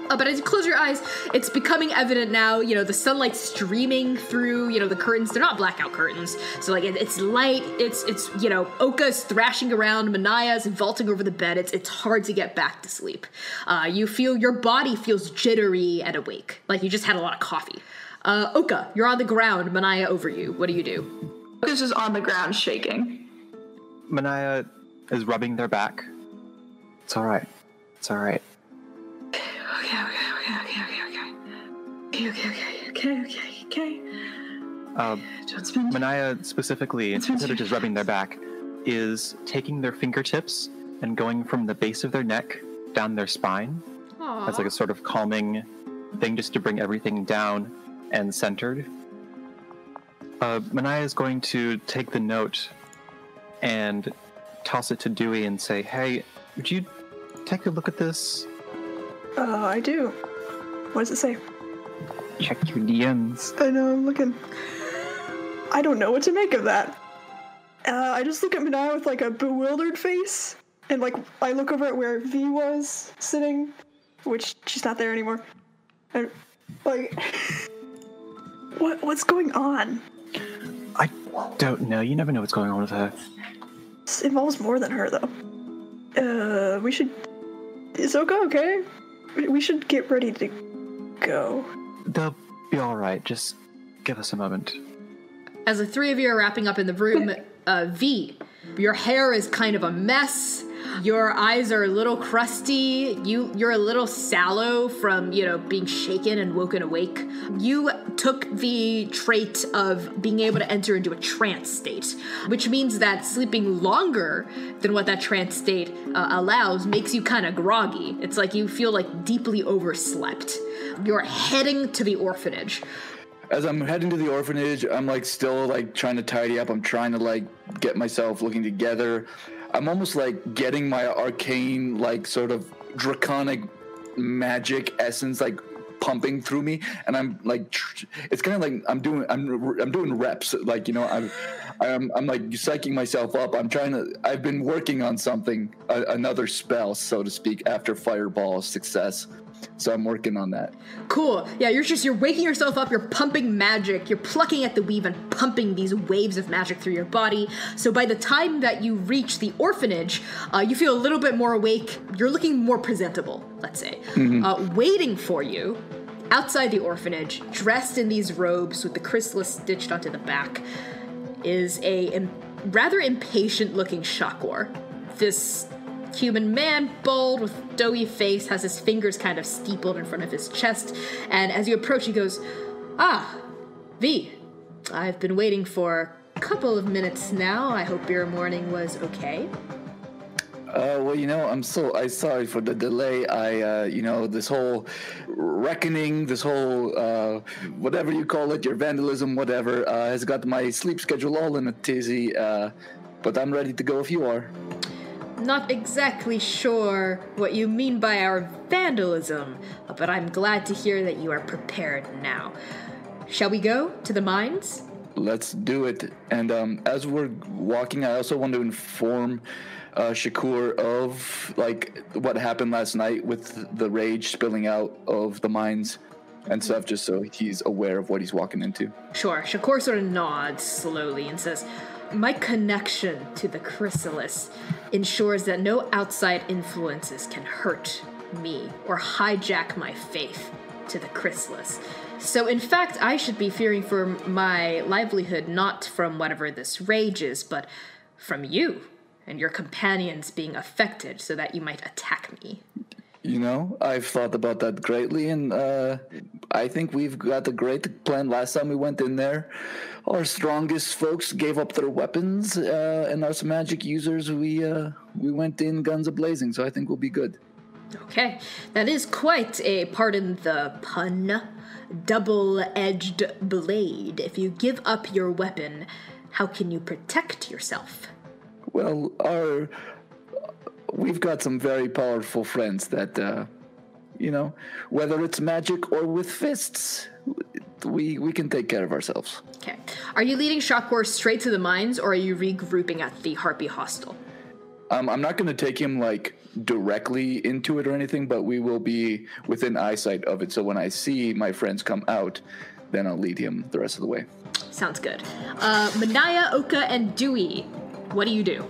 Uh, but as you close your eyes, it's becoming evident now. You know the sunlight streaming through. You know the curtains. They're not blackout curtains, so like it, it's light. It's it's you know Oka's thrashing around. Manaya's vaulting over the bed. It's it's hard to get back to sleep. Uh, you feel your body feels jittery and awake, like you just had a lot of coffee. Uh, Oka, you're on the ground. Manaya over you. What do you do? It's just on the ground shaking. Manaya is rubbing their back. It's all right. It's all right. Okay, okay, okay, okay, okay, okay. Okay, okay, okay, okay, okay. Uh, Manaya specifically, instead of just rubbing their back, is taking their fingertips and going from the base of their neck down their spine as like a sort of calming thing just to bring everything down and centered. Uh, Manaya is going to take the note and toss it to Dewey and say, Hey, would you take a look at this? Uh, I do. What does it say? Check your DMs. I know, I'm looking. I don't know what to make of that. Uh, I just look at Manaya with like a bewildered face, and like I look over at where V was sitting, which she's not there anymore. And like, what what's going on? I don't know. You never know what's going on with her. This involves more than her though. Uh, we should. Is Oka okay? We- We should get ready to go. They'll be all right. Just give us a moment. As the three of you are wrapping up in the room, uh, V, your hair is kind of a mess. Your eyes are a little crusty. You you're a little sallow from you know being shaken and woken awake. You took the trait of being able to enter into a trance state, which means that sleeping longer than what that trance state uh, allows makes you kind of groggy. It's like you feel like deeply overslept. You're heading to the orphanage. as I'm heading to the orphanage, I'm like still like trying to tidy up. I'm trying to like get myself looking together. I'm almost like getting my arcane, like sort of draconic magic essence, like pumping through me, and I'm like, it's kind of like I'm doing, I'm, I'm doing reps, like you know, I'm, I'm, I'm like psyching myself up. I'm trying to, I've been working on something, a, another spell, so to speak, after Fireball success. So I'm working on that. Cool. Yeah, you're just you're waking yourself up, you're pumping magic, you're plucking at the weave and pumping these waves of magic through your body. So by the time that you reach the orphanage, uh, you feel a little bit more awake. You're looking more presentable, let's say. Uh, waiting for you outside the orphanage, dressed in these robes with the chrysalis stitched onto the back, is a im- rather impatient looking Shakor. This human man, bald with doughy face, has his fingers kind of steepled in front of his chest. And as you approach, he goes, Ah, V, I've been waiting for a couple of minutes now. I hope your morning was okay. Uh, well, you know, I'm so I sorry for the delay. I, uh, you know, this whole reckoning, this whole uh, whatever you call it, your vandalism, whatever, uh, has got my sleep schedule all in a tizzy. Uh, but I'm ready to go if you are. Not exactly sure what you mean by our vandalism, but I'm glad to hear that you are prepared now. Shall we go to the mines? Let's do it. And um, as we're walking, I also want to inform uh, Shakur of like what happened last night with the rage spilling out of the mines and stuff, just so he's aware of what he's walking into. Sure. Shakur sort of nods slowly and says, My connection to the chrysalis ensures that no outside influences can hurt me or hijack my faith to the chrysalis. So, in fact, I should be fearing for my livelihood not from whatever this rage is, but from you and your companions being affected so that you might attack me. You know, I've thought about that greatly, and uh, I think we've got a great plan. Last time we went in there, our strongest folks gave up their weapons, uh, and us magic users, we uh, we went in guns a blazing. So I think we'll be good. Okay, that is quite a, pardon the pun, double edged blade. If you give up your weapon, how can you protect yourself? Well, our we've got some very powerful friends that, uh, you know, whether it's magic or with fists, we we can take care of ourselves. Okay. Are you leading Shakur straight to the mines, or are you regrouping at the Harpy Hostel? Um, I'm not going to take him like directly into it or anything, but we will be within eyesight of it. So when I see my friends come out, then I'll lead him the rest of the way. Sounds good. Uh, Manaya, Oka, and Dewey, what do you do?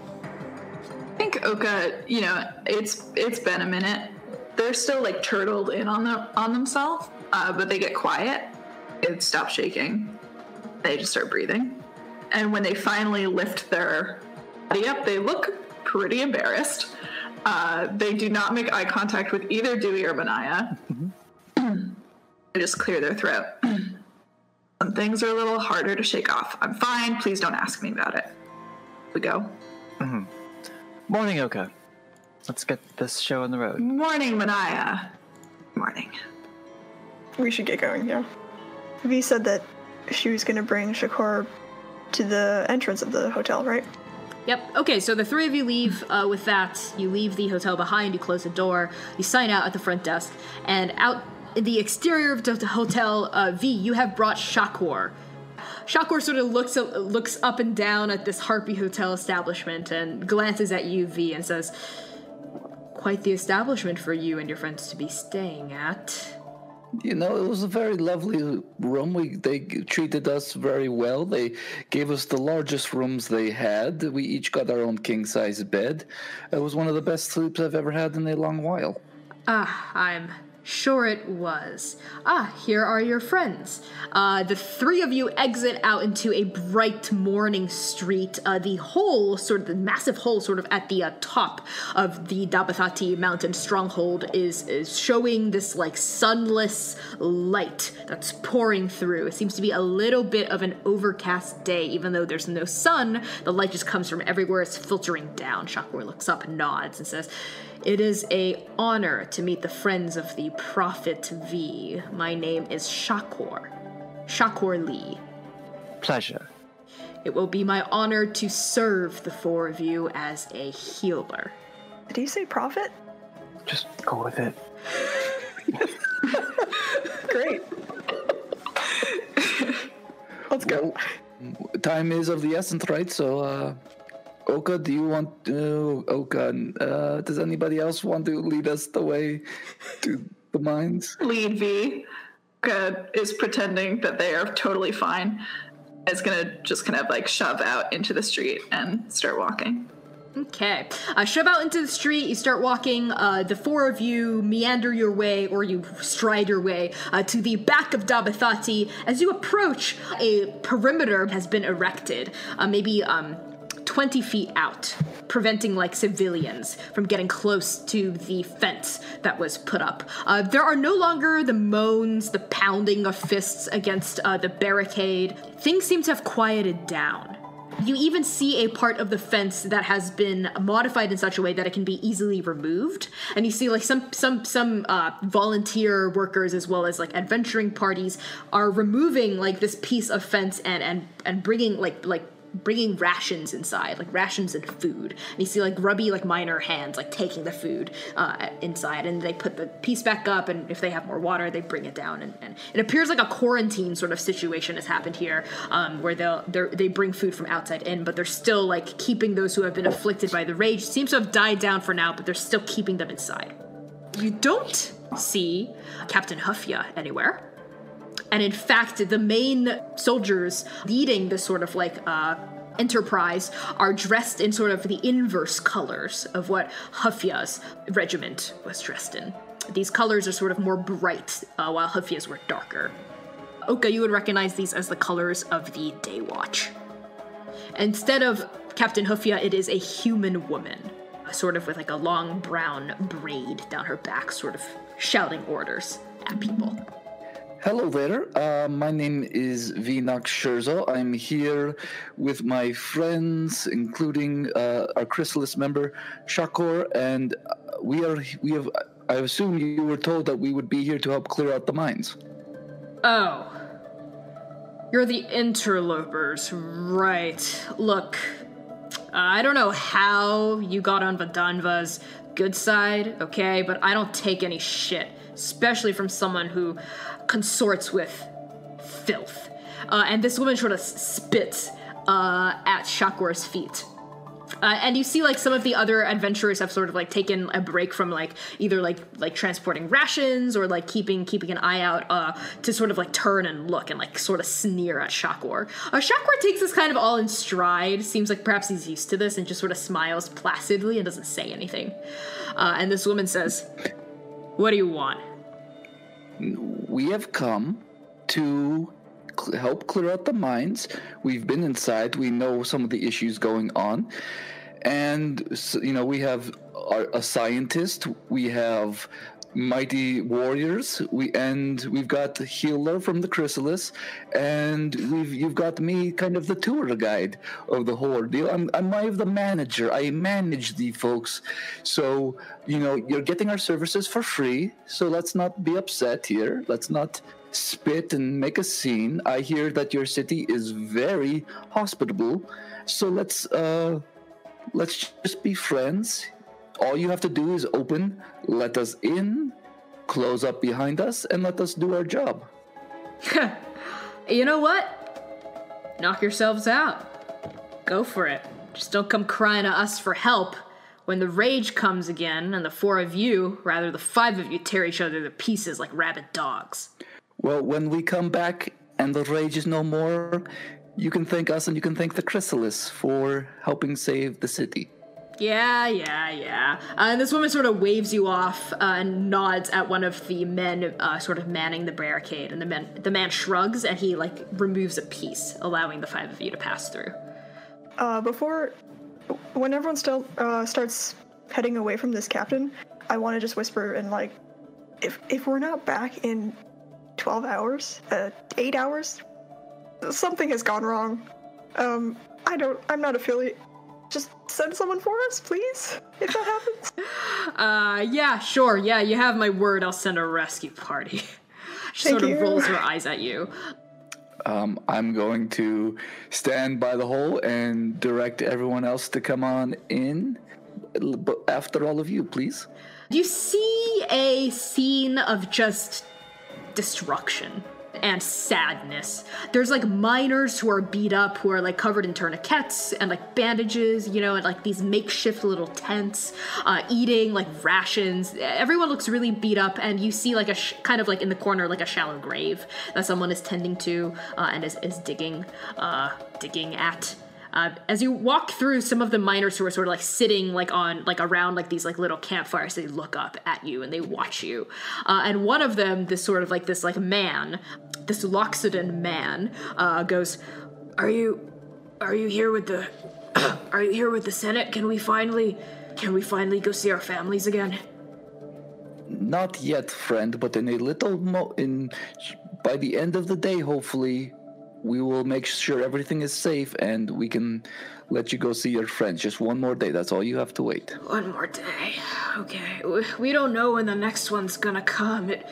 I think Oka, you know, it's it's been a minute. They're still like turtled in on the on themselves, uh, but they get quiet. It stops shaking. They just start breathing, and when they finally lift their body up, they look pretty embarrassed. Uh, they do not make eye contact with either Dewey or Manaya. they just clear their throat. Some things are a little harder to shake off. I'm fine. Please don't ask me about it. We go. Morning, Oka. Let's get this show on the road. Morning, Manaya. Morning. We should get going, yeah. V said that she was gonna bring Shakur to the entrance of the hotel, right? Yep. Okay, so the three of you leave uh, with that. You leave the hotel behind, you close the door, you sign out at the front desk, and out in the exterior of the hotel, uh, V, you have brought Shakur. Shakur sort of looks looks up and down at this Harpy Hotel establishment and glances at you, V, and says, Quite the establishment for you and your friends to be staying at. You know, it was a very lovely room. We they treated us very well. They gave us the largest rooms they had. We each got our own king size bed. It was one of the best sleeps I've ever had in a long while. Ah, I'm sure it was. Ah, here are your friends. Uh, the three of you exit out into a bright morning street. Uh, the hole, sort of the massive hole, sort of at the uh, top of the Dabathati mountain stronghold, is is showing this like sunless light that's pouring through. It seems to be a little bit of an overcast day, even though there's no sun. The light just comes from everywhere. It's filtering down. Shakur looks up, nods, and says. It is a honor to meet the friends of the Prophet V. My name is Shakur. Shakur Lee. Pleasure. It will be my honor to serve the four of you as a healer. Did he say prophet? Just go with it. Great. Let's go. Time is of the essence, right? So, uh, Oka, do you want to? Oka, uh, does anybody else want to lead us the way to the mines? Lead V Oka is pretending that they are totally fine. Is gonna just kind of like shove out into the street and start walking. Okay. Uh, shove out into the street. You start walking. Uh, the four of you meander your way, or you stride your way, uh, to the back of Dabathati. As you approach, a perimeter has been erected, uh, maybe um, 20 feet out, preventing like civilians from getting close to the fence that was put up. Uh, there are no longer the moans, the pounding of fists against uh, the barricade. Things seem to have quieted down. You even see a part of the fence that has been modified in such a way that it can be easily removed, and you see like some some some uh, volunteer workers as well as like adventuring parties are removing like this piece of fence and and and bringing like like bringing rations inside, like rations and food. And you see like grubby, like miner hands, like taking the food uh, inside, and they put the piece back up. And if they have more water, they bring it down. And, and it appears like a quarantine sort of situation has happened here, um, where they'll they bring food from outside in, but they're still like keeping those who have been afflicted by the rage. Seems to have died down for now, but they're still keeping them inside. You don't see Captain Huffia anywhere. And in fact, the main soldiers leading this sort of like uh, enterprise are dressed in sort of the inverse colors of what Huffia's regiment was dressed in. These colors are sort of more bright, uh, while Huffia's were darker. Oka, you would recognize these as the colors of the Day Watch. Instead of Captain Huffia, it is a human woman, sort of with like a long brown braid down her back, sort of shouting orders at people. Hello there. Uh, my name is Vinox Scherzo. I'm here with my friends, including uh, our Chrysalis member Shakor, and we are we have. I assume you were told that we would be here to help clear out the mines. Oh. You're the interlopers, right. Look, I don't know how you got on Vadanva's good side, okay, but I don't take any shit, especially from someone who consorts with filth. Uh, and this woman sort of spits uh, at Shakor's feet. Uh, and you see like some of the other adventurers have sort of like taken a break from like either like like transporting rations or like keeping keeping an eye out uh, to sort of like turn and look and like sort of sneer at Shakor. Uh, takes this kind of all in stride. Seems like perhaps he's used to this and just sort of smiles placidly and doesn't say anything. Uh, and this woman says, "What do you want?" We have come to cl- help clear out the mines. We've been inside. We know some of the issues going on, and you know we have our, a scientist. We have mighty warriors. We and we've got healer from the chrysalis, and we've you've got me, kind of the tour guide of the whole deal. I'm I'm I the manager. I manage the folks, so you know you're getting our services for free. So let's not be upset here. Let's not spit and make a scene. I hear that your city is very hospitable, so let's uh let's just be friends. All you have to do is open, let us in, close up behind us, and let us do our job. you know what? Knock yourselves out. Go for it. Just don't come crying to us for help. When the rage comes again, and the four of you, rather the five of you, tear each other to pieces like rabid dogs. Well, when we come back and the rage is no more, you can thank us and you can thank the chrysalis for helping save the city. Yeah, yeah, yeah. Uh, and this woman sort of waves you off uh, and nods at one of the men, uh, sort of manning the barricade. And the man, the man shrugs and he like removes a piece, allowing the five of you to pass through. Uh, before, when everyone still uh, starts heading away from this captain, I want to just whisper and like, if if we're not back in twelve hours, uh, eight hours, something has gone wrong. Um, I don't. I'm not affiliate. Just send someone for us, please. If that happens. Uh, yeah, sure. Yeah, you have my word. I'll send a rescue party. she Thank sort of rolls her eyes at you. Um, I'm going to stand by the hole and direct everyone else to come on in. But after all of you, please. Do you see a scene of just destruction and sadness. There's like miners who are beat up, who are like covered in tourniquets and like bandages, you know, and like these makeshift little tents, uh, eating like rations. Everyone looks really beat up, and you see like a sh- kind of like in the corner, like a shallow grave that someone is tending to uh, and is, is digging, uh, digging at. Uh, as you walk through some of the miners who are sort of like sitting like on like around like these like little campfires they look up at you and they watch you uh, and one of them this sort of like this like man this loxodon man uh, goes are you are you here with the Are you here with the Senate? Can we finally, can we finally go see our families again? Not yet, friend, but in a little mo in by the end of the day, hopefully, we will make sure everything is safe and we can let you go see your friends. Just one more day. That's all you have to wait. One more day. Okay. We- We don't know when the next one's gonna come. It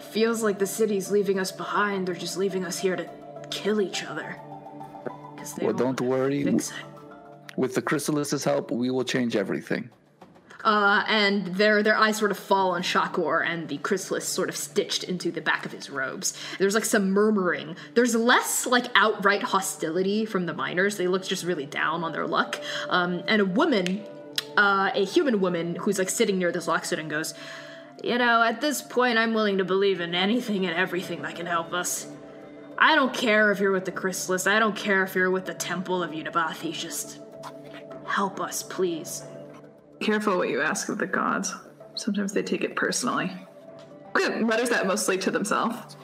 feels like the city's leaving us behind. They're just leaving us here to kill each other. they Well, don't worry. fix it. With the Chrysalis's help, we will change everything. Uh, and their their eyes sort of fall on Shakor, and the chrysalis sort of stitched into the back of his robes. There's like some murmuring. There's less like outright hostility from the miners. They look just really down on their luck. Um, and a woman, uh, a human woman who's like sitting near this and goes, "You know, at this point, I'm willing to believe in anything and everything that can help us. I don't care if you're with the chrysalis. I don't care if you're with the Temple of Unibathi. Just help us, please." Careful what you ask of the gods. Sometimes they take it personally. Okay, mutters that mostly to themselves.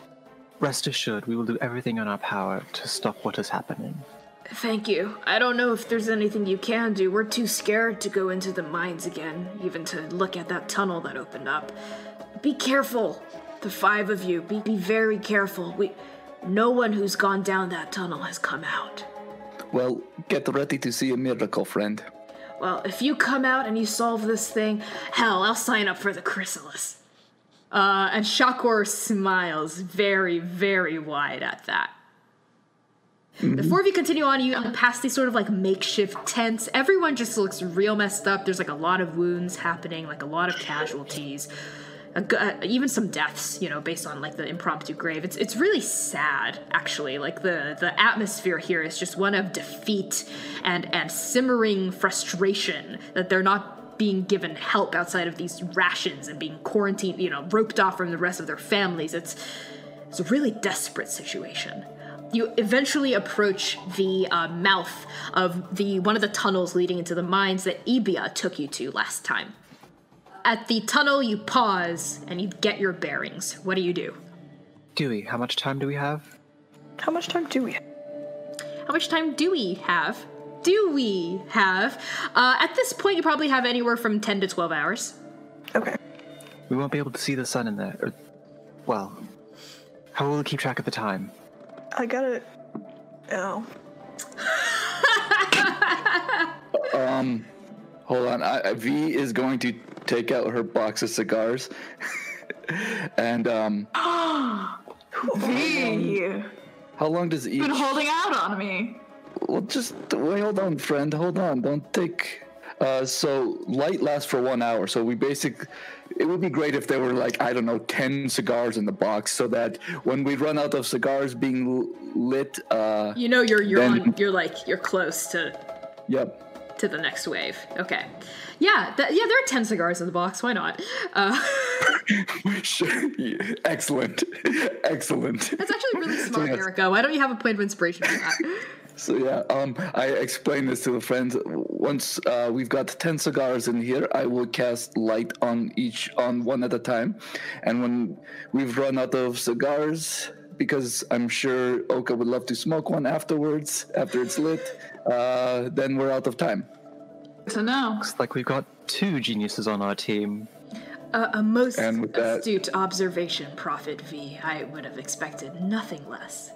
Rest assured, we will do everything in our power to stop what is happening. Thank you. I don't know if there's anything you can do. We're too scared to go into the mines again, even to look at that tunnel that opened up. Be careful. The five of you, be, be very careful. We no one who's gone down that tunnel has come out. Well, get ready to see a miracle, friend. Well, if you come out and you solve this thing, hell, I'll sign up for the chrysalis. Uh, and Shakor smiles very, very wide at that. The four of you continue on. You pass these sort of like makeshift tents. Everyone just looks real messed up. There's like a lot of wounds happening, like a lot of casualties, a g- uh, even some deaths. You know, based on like the impromptu grave. It's it's really sad, actually. Like the the atmosphere here is just one of defeat and and simmering frustration that they're not being given help outside of these rations and being quarantined. You know, roped off from the rest of their families. It's it's a really desperate situation. You eventually approach the uh, mouth of the one of the tunnels leading into the mines that Ibia took you to last time. At the tunnel, you pause and you get your bearings. What do you do? Dewey, how much time do we have? How much time do we have? How much time do we have? Do we have? Uh, at this point, you probably have anywhere from 10 to 12 hours. Okay. We won't be able to see the sun in there. Or, well, how will we keep track of the time? I gotta. Oh. Um, hold on. I, I- V is going to take out her box of cigars, and um, V, how long does each? been holding out on me. Well, just wait. Hold on, friend. Hold on. Don't take. Uh, so light lasts for one hour. So we basic. It would be great if there were like I don't know ten cigars in the box, so that when we run out of cigars being lit, uh, You know you're you're Then- on you're like you're close to yep. To the next wave. Okay. Yeah, that, yeah, there are 10 cigars in the box. Why not? Uh, Sure. Yeah, Excellent. Excellent. that's actually really smart, yes. Erica. Why don't you have a point of inspiration for that? So yeah, um, I explained this to the friends. Once uh, we've got ten cigars in here, I will cast light on each, on one at a time, and when we've run out of cigars, because I'm sure Oka would love to smoke one afterwards, after it's lit, uh, then we're out of time. So now Looks like we've got two geniuses on our team. Uh, a most that- astute observation, Prophet V. I would have expected nothing less.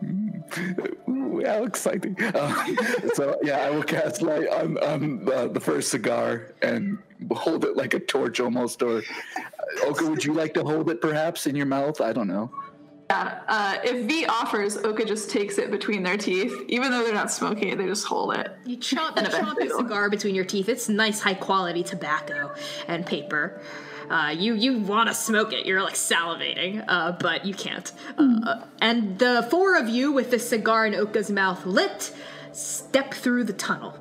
Ooh, how exciting! Uh, so yeah, I will cast light on on uh, the first cigar and hold it like a torch almost. Or Oka, would you like to hold it perhaps in your mouth? I don't know. Yeah. Uh, if V offers, Oka just takes it between their teeth. Even though they're not smoking it, they just hold it. You chomp, you chomp a cigar between your teeth. It's nice, high quality tobacco and paper. Uh, you you want to smoke it. You're like salivating, uh, but you can't. Uh, and the four of you, with the cigar in Oka's mouth lit, step through the tunnel.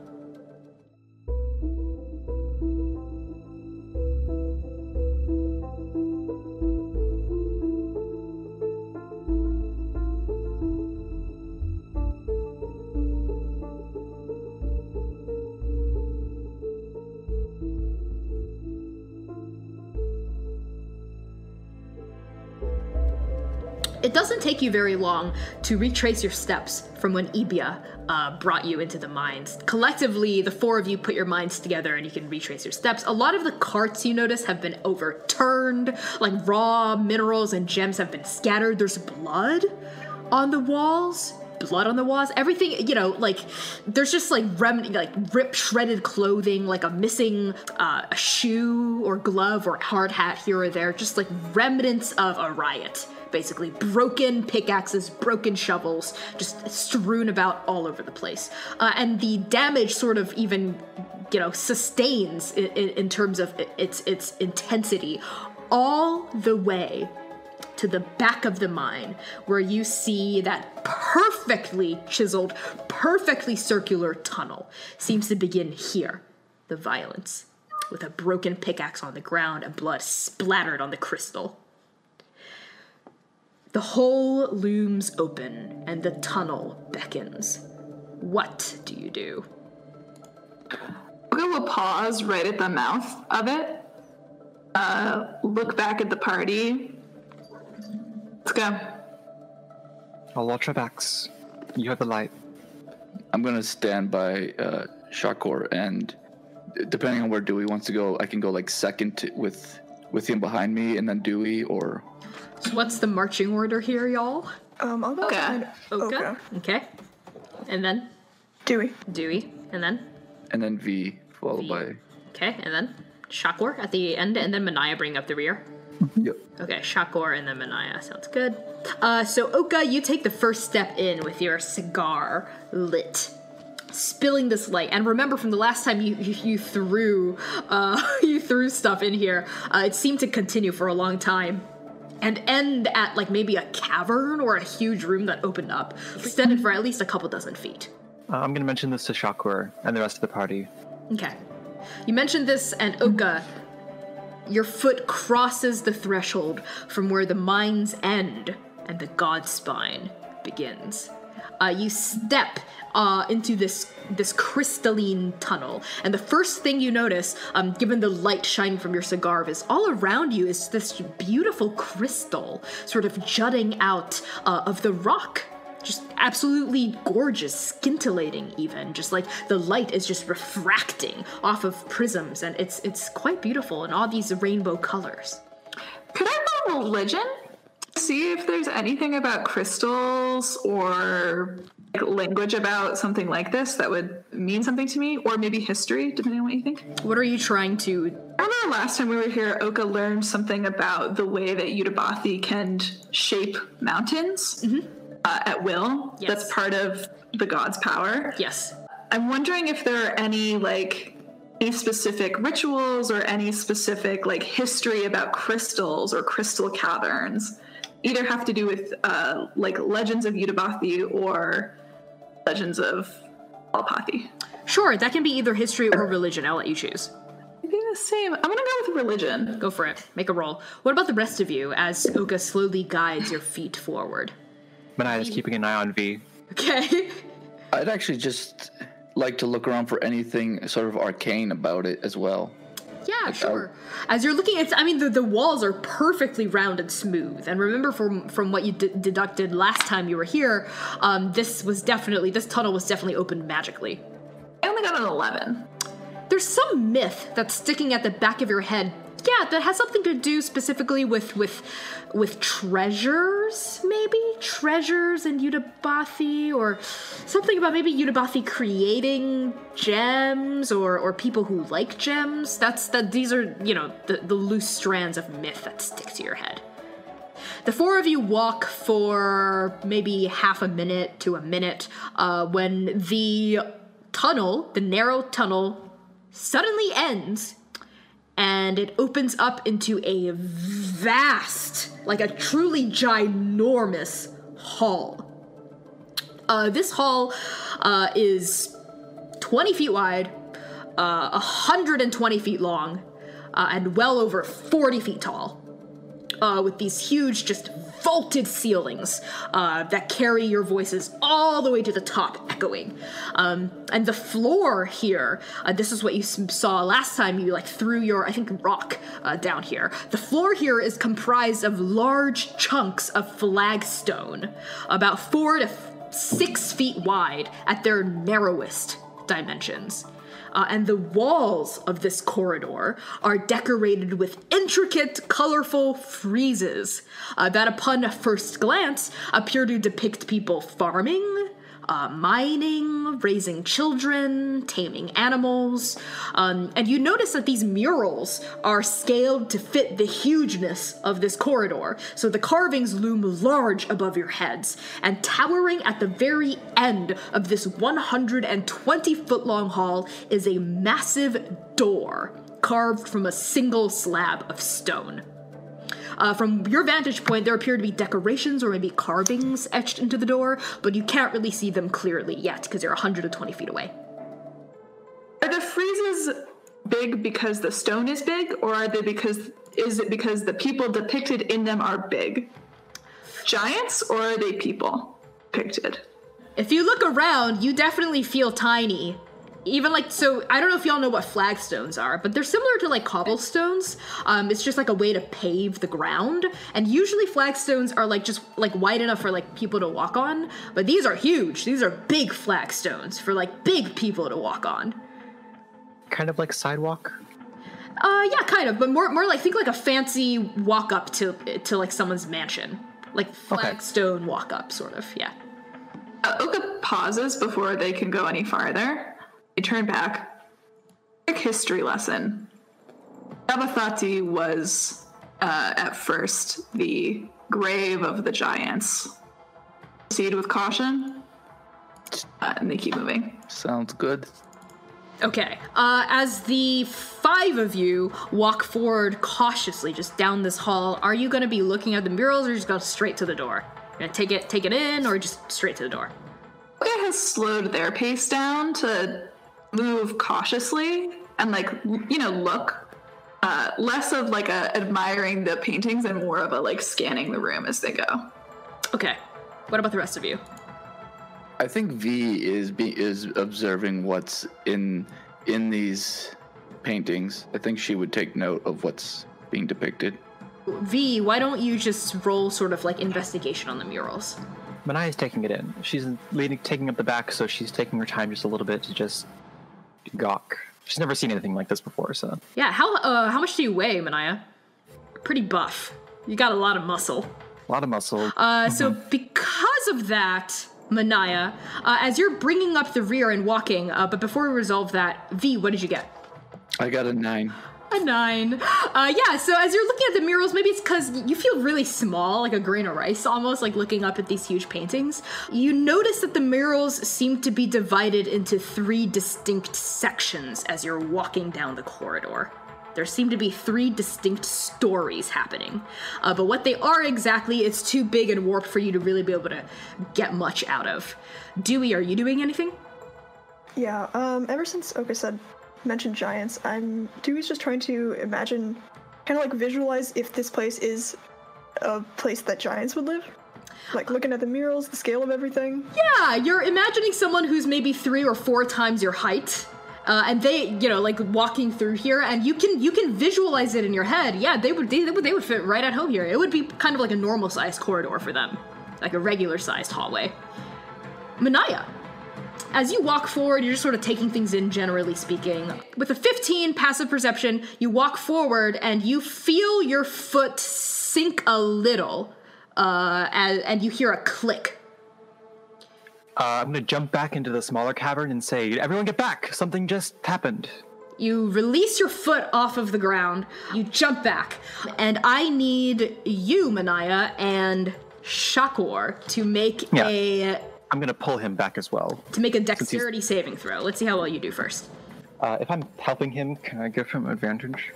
Take you very long to retrace your steps from when Ibia uh, brought you into the mines. Collectively, the four of you put your minds together and you can retrace your steps. A lot of the carts you notice have been overturned, like raw minerals and gems have been scattered. There's blood on the walls. Blood on the walls, everything, you know, like there's just like rem- like ripped, shredded clothing, like a missing uh, a shoe or glove or hard hat here or there, just like remnants of a riot basically broken pickaxes, broken shovels, just strewn about all over the place. Uh, and the damage sort of even, you know, sustains in, in, in terms of its its intensity, all the way to the back of the mine, where you see that perfectly chiseled, perfectly circular tunnel seems to begin here. The violence, with a broken pickaxe on the ground and blood splattered on the crystal. The hole looms open and the tunnel beckons. What do you do? Oka will pause right at the mouth of it. Uh, look back at the party. Let's go. I'll watch our backs. You have the light. I'm gonna stand by uh, Shakor, and depending on where Dewey wants to go, I can go like second with with him behind me, and then Dewey, or So what's the marching order here, y'all? Um, I'll go Okay. Oka. Oka. Okay. And then Dewey. Dewey. And then and then V followed V. by. okay. And then Shakor at the end, and then Manaya bring up the rear. Yep. Okay, Shakor and then Manaya. Sounds good. Uh, so, Oka, you take the first step in with your cigar lit. Spilling this light, and remember from the last time you you, you threw uh, you threw stuff in here, uh, it seemed to continue for a long time, and end at like maybe a cavern or a huge room that opened up, extended for at least a couple dozen feet. Uh, I'm going to mention this to Shakur and the rest of the party. Okay. You mentioned this, and Oka, your foot crosses the threshold from where the mines end and the god spine begins. Uh, you step uh, into this this crystalline tunnel, and the first thing you notice, um, given the light shining from your cigar, is all around you is this beautiful crystal, sort of jutting out uh, of the rock just absolutely gorgeous, scintillating even. Just like the light is just refracting off of prisms, and it's it's quite beautiful in all these rainbow colors. Could I roll religion? See if there's anything about crystals or like, language about something like this that would mean something to me, or maybe history, depending on what you think. What are you trying to? I remember last time we were here, Oka learned something about the way that Utabathi can shape mountains uh, at will. Yes. That's part of the god's power. Yes. I'm wondering if there are any like any specific rituals or any specific like history about crystals or crystal caverns. Either have to do with uh, like legends of Utabathi or legends of Alpathi. Sure, that can be either history or religion. I'll let you choose. Maybe the same. I'm gonna go with religion. Go for it. Make a roll. What about the rest of you as Oka slowly guides your feet forward? Manaya is keeping an eye on V. Okay. I'd actually just like to look around for anything sort of arcane about it as well. Yeah, sure. As you're looking at, I mean, the, the walls are perfectly round and smooth. And remember from from what you d- deducted last time you were here, um, this was definitely this tunnel was definitely opened magically. I only got an 11. There's some myth that's sticking at the back of your head. Yeah, that has something to do specifically with with with treasures, maybe treasures in Utabathi, or something about maybe Utabathi creating gems, or or people who like gems. That's that. These are you know the the loose strands of myth that stick to your head. The four of you walk for maybe half a minute to a minute uh, when the tunnel, the narrow tunnel, suddenly ends and it opens up into a vast, like a truly ginormous hall. Uh, this hall uh, is 20 feet wide, uh, 120 feet long, uh, and well over 40 feet tall. Uh, with these huge, just vaulted ceilings uh, that carry your voices all the way to the top, echoing. Um, and the floor here, uh, this is what you saw last time you like threw your, I think, rock uh, down here. The floor here is comprised of large chunks of flagstone, about four to six feet wide at their narrowest dimensions. Uh, and the walls of this corridor are decorated with intricate, colorful friezes uh, that, upon a first glance, appear to depict people farming, uh, mining, raising children, taming animals. Um, and you notice that these murals are scaled to fit the hugeness of this corridor. So the carvings loom large above your heads, and towering at the very end of this 120 foot long hall is a massive door carved from a single slab of stone. Uh, from your vantage point, there appear to be decorations or maybe carvings etched into the door, but you can't really see them clearly yet because you're 120 feet away. Are the friezes big because the stone is big, or are they because is it because the people depicted in them are big? Giants, or are they people depicted? If you look around, you definitely feel tiny. Even like so, I don't know if y'all know what flagstones are, but they're similar to like cobblestones. Um, it's just like a way to pave the ground, and usually flagstones are like just like wide enough for like people to walk on. But these are huge. These are big flagstones for like big people to walk on. Kind of like sidewalk. Uh, yeah, kind of, but more more like think like a fancy walk up to to like someone's mansion, like flagstone walk up, sort of. Yeah. Uh, Oka pauses before they can go any farther. They turn back. Quick history lesson. Abathati was uh, at first the grave of the giants. Proceed with caution, uh, and they keep moving. Sounds good. Okay. Uh, as the five of you walk forward cautiously, just down this hall, are you going to be looking at the murals, or just go straight to the door? You gonna take it, take it in, or just straight to the door? Oka has slowed their pace down to move cautiously and like you know look uh, less of like a admiring the paintings and more of a like scanning the room as they go. Okay. What about the rest of you? I think V is be, is observing what's in in these paintings. I think she would take note of what's being depicted. V, why don't you just roll sort of like investigation on the murals? Manaya's taking it in. She's leading, taking up the back, so she's taking her time just a little bit to just gawk. She's never seen anything like this before, so Yeah. How uh, how much do you weigh, Manaya? Pretty buff. You got a lot of muscle. a lot of muscle. Uh, so because of that, Manaya, uh, as you're bringing up the rear and walking, uh, but before we resolve that, V, what did you get? I got a nine. A nine. Uh, yeah, so as you're looking at the murals, maybe it's because you feel really small, like a grain of rice almost, like looking up at these huge paintings. You notice that the murals seem to be divided into three distinct sections as you're walking down the corridor. There seem to be three distinct stories happening. Uh, but what they are exactly, it's too big and warped for you to really be able to get much out of. Dewey, are you doing anything? Yeah, um, ever since Oka said mentioned giants, I'm Dewey's just trying to imagine, kind of like visualize if this place is a place that giants would live. Like looking at the murals, the scale of everything. Yeah, you're imagining someone who's maybe three or four times your height. Uh, and they, you know, like walking through here, and you can you can visualize it in your head. Yeah, they would they, they would they would fit right at home here. It would be kind of like a normal sized corridor for them, like a regular sized hallway. Manaya, as you walk forward, you're just sort of taking things in, generally speaking. With a 15 passive perception, you walk forward and you feel your foot sink a little, uh, and, and you hear a click. Uh, I'm gonna jump back into the smaller cavern and say, "Everyone, get back! Something just happened." You release your foot off of the ground. You jump back. And I need you, Manaya, and Shakor to make Yeah. a I'm gonna pull him back as well. to make a dexterity saving throw. Let's see how well you do first. Uh, if I'm helping him, can I give him advantage?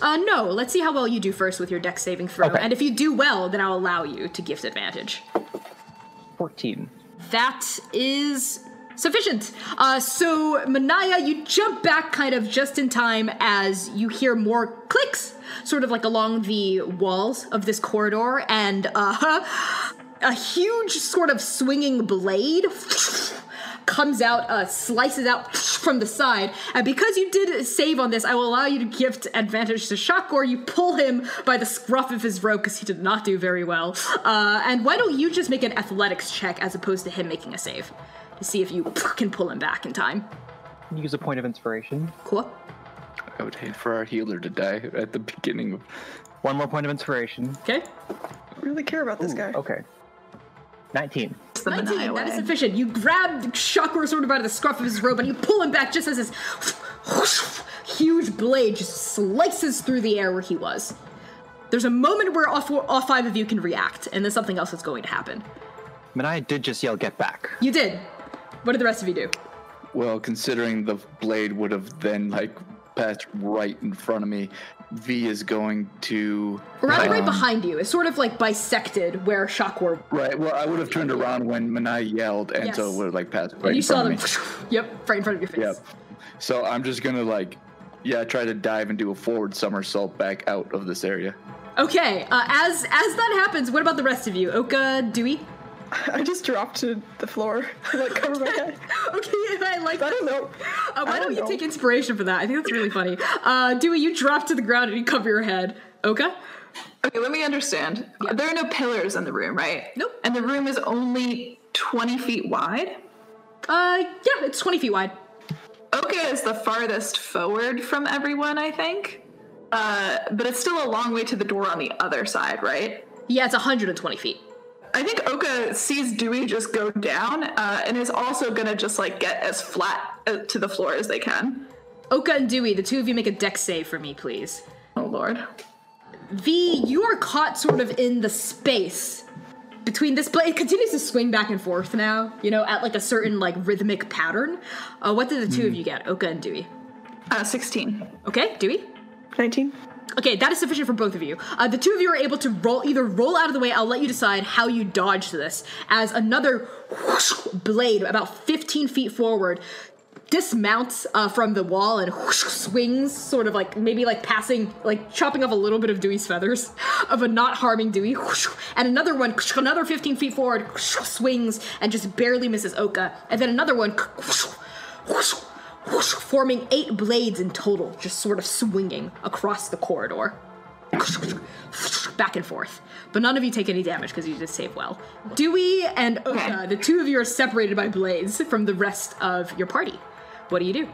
Uh, no, let's see how well you do first with your dex saving throw. Okay. And if you do well, then I'll allow you to gift advantage. 14. That is Sufficient. Uh, so, Manaya, you jump back kind of just in time as you hear more clicks, sort of like along the walls of this corridor, and uh, a huge sort of swinging blade comes out, uh, slices out from the side. And because you did save on this, I will allow you to gift advantage to Shakor. You pull him by the scruff of his robe because he did not do very well. Uh, and why don't you just make an athletics check as opposed to him making a save to see if you can pull him back in time? Use a point of inspiration. Cool. I would hate for our healer to die at the beginning of. One more point of inspiration. Okay. really care about this guy. Okay. 19. The 19, Manaya that is way. sufficient. You grab Shakor sort of by the scruff of his robe and you pull him back just as his huge blade just slices through the air where he was. There's a moment where all, four, all five of you can react, and then something else is going to happen. Manaya did just yell, get back. You did. What did the rest of you do? Well, considering the blade would have then like passed right in front of me, V is going to. Rather, right um, behind you. It's sort of like bisected where Shakor. Right. Well, I would have turned around when Manaya yelled, and so Yes. it would have like passed right And you in saw front them. yep, right in front of your face. Yep. So I'm just gonna like, yeah, try to dive and do a forward somersault back out of this area. Okay, uh, as as that happens, what about the rest of you? Oka, Dewey? I just dropped to the floor, like cover my head. Okay, I like I don't know. Uh, why I don't, don't you know. take inspiration for that? I think that's really funny. Uh, Dewey, you drop to the ground and you cover your head. Oka? Okay, let me understand. There are no pillars in the room, right? Nope. And the room is only 20 feet wide? Uh, yeah, it's 20 feet wide. Oka is the farthest forward from everyone, I think. Uh, but it's still a long way to the door on the other side, right? Yeah, it's 120 feet. I think Oka sees Dewey just go down uh, and is also gonna just like get as flat uh, to the floor as they can. Oka and Dewey, the two of you make a dex save for me, please. Oh lord. V, you are caught sort of in the space between this blade. It continues to swing back and forth now, you know, at like a certain like rhythmic pattern. Uh, what did the two of you get, Oka and Dewey? Uh, 16. Okay, Dewey? 19. Okay, that is sufficient for both of you. Uh, the two of you are able to roll either roll out of the way. I'll let you decide how you dodge this. As another whoosh blade, about 15 feet forward, dismounts uh, from the wall and whoosh, swings, sort of like maybe like passing, like chopping off a little bit of Dewey's feathers, of a not harming Dewey. Whoosh, and another one, another 15 feet forward, swings and just barely misses Oka. And then another one, whoosh, forming eight blades in total, just sort of swinging across the corridor. Back and forth. But none of you take any damage because you just save well. Dewey and Oka, Okay. the two of you are separated by blades from the rest of your party. What do you do? Uh,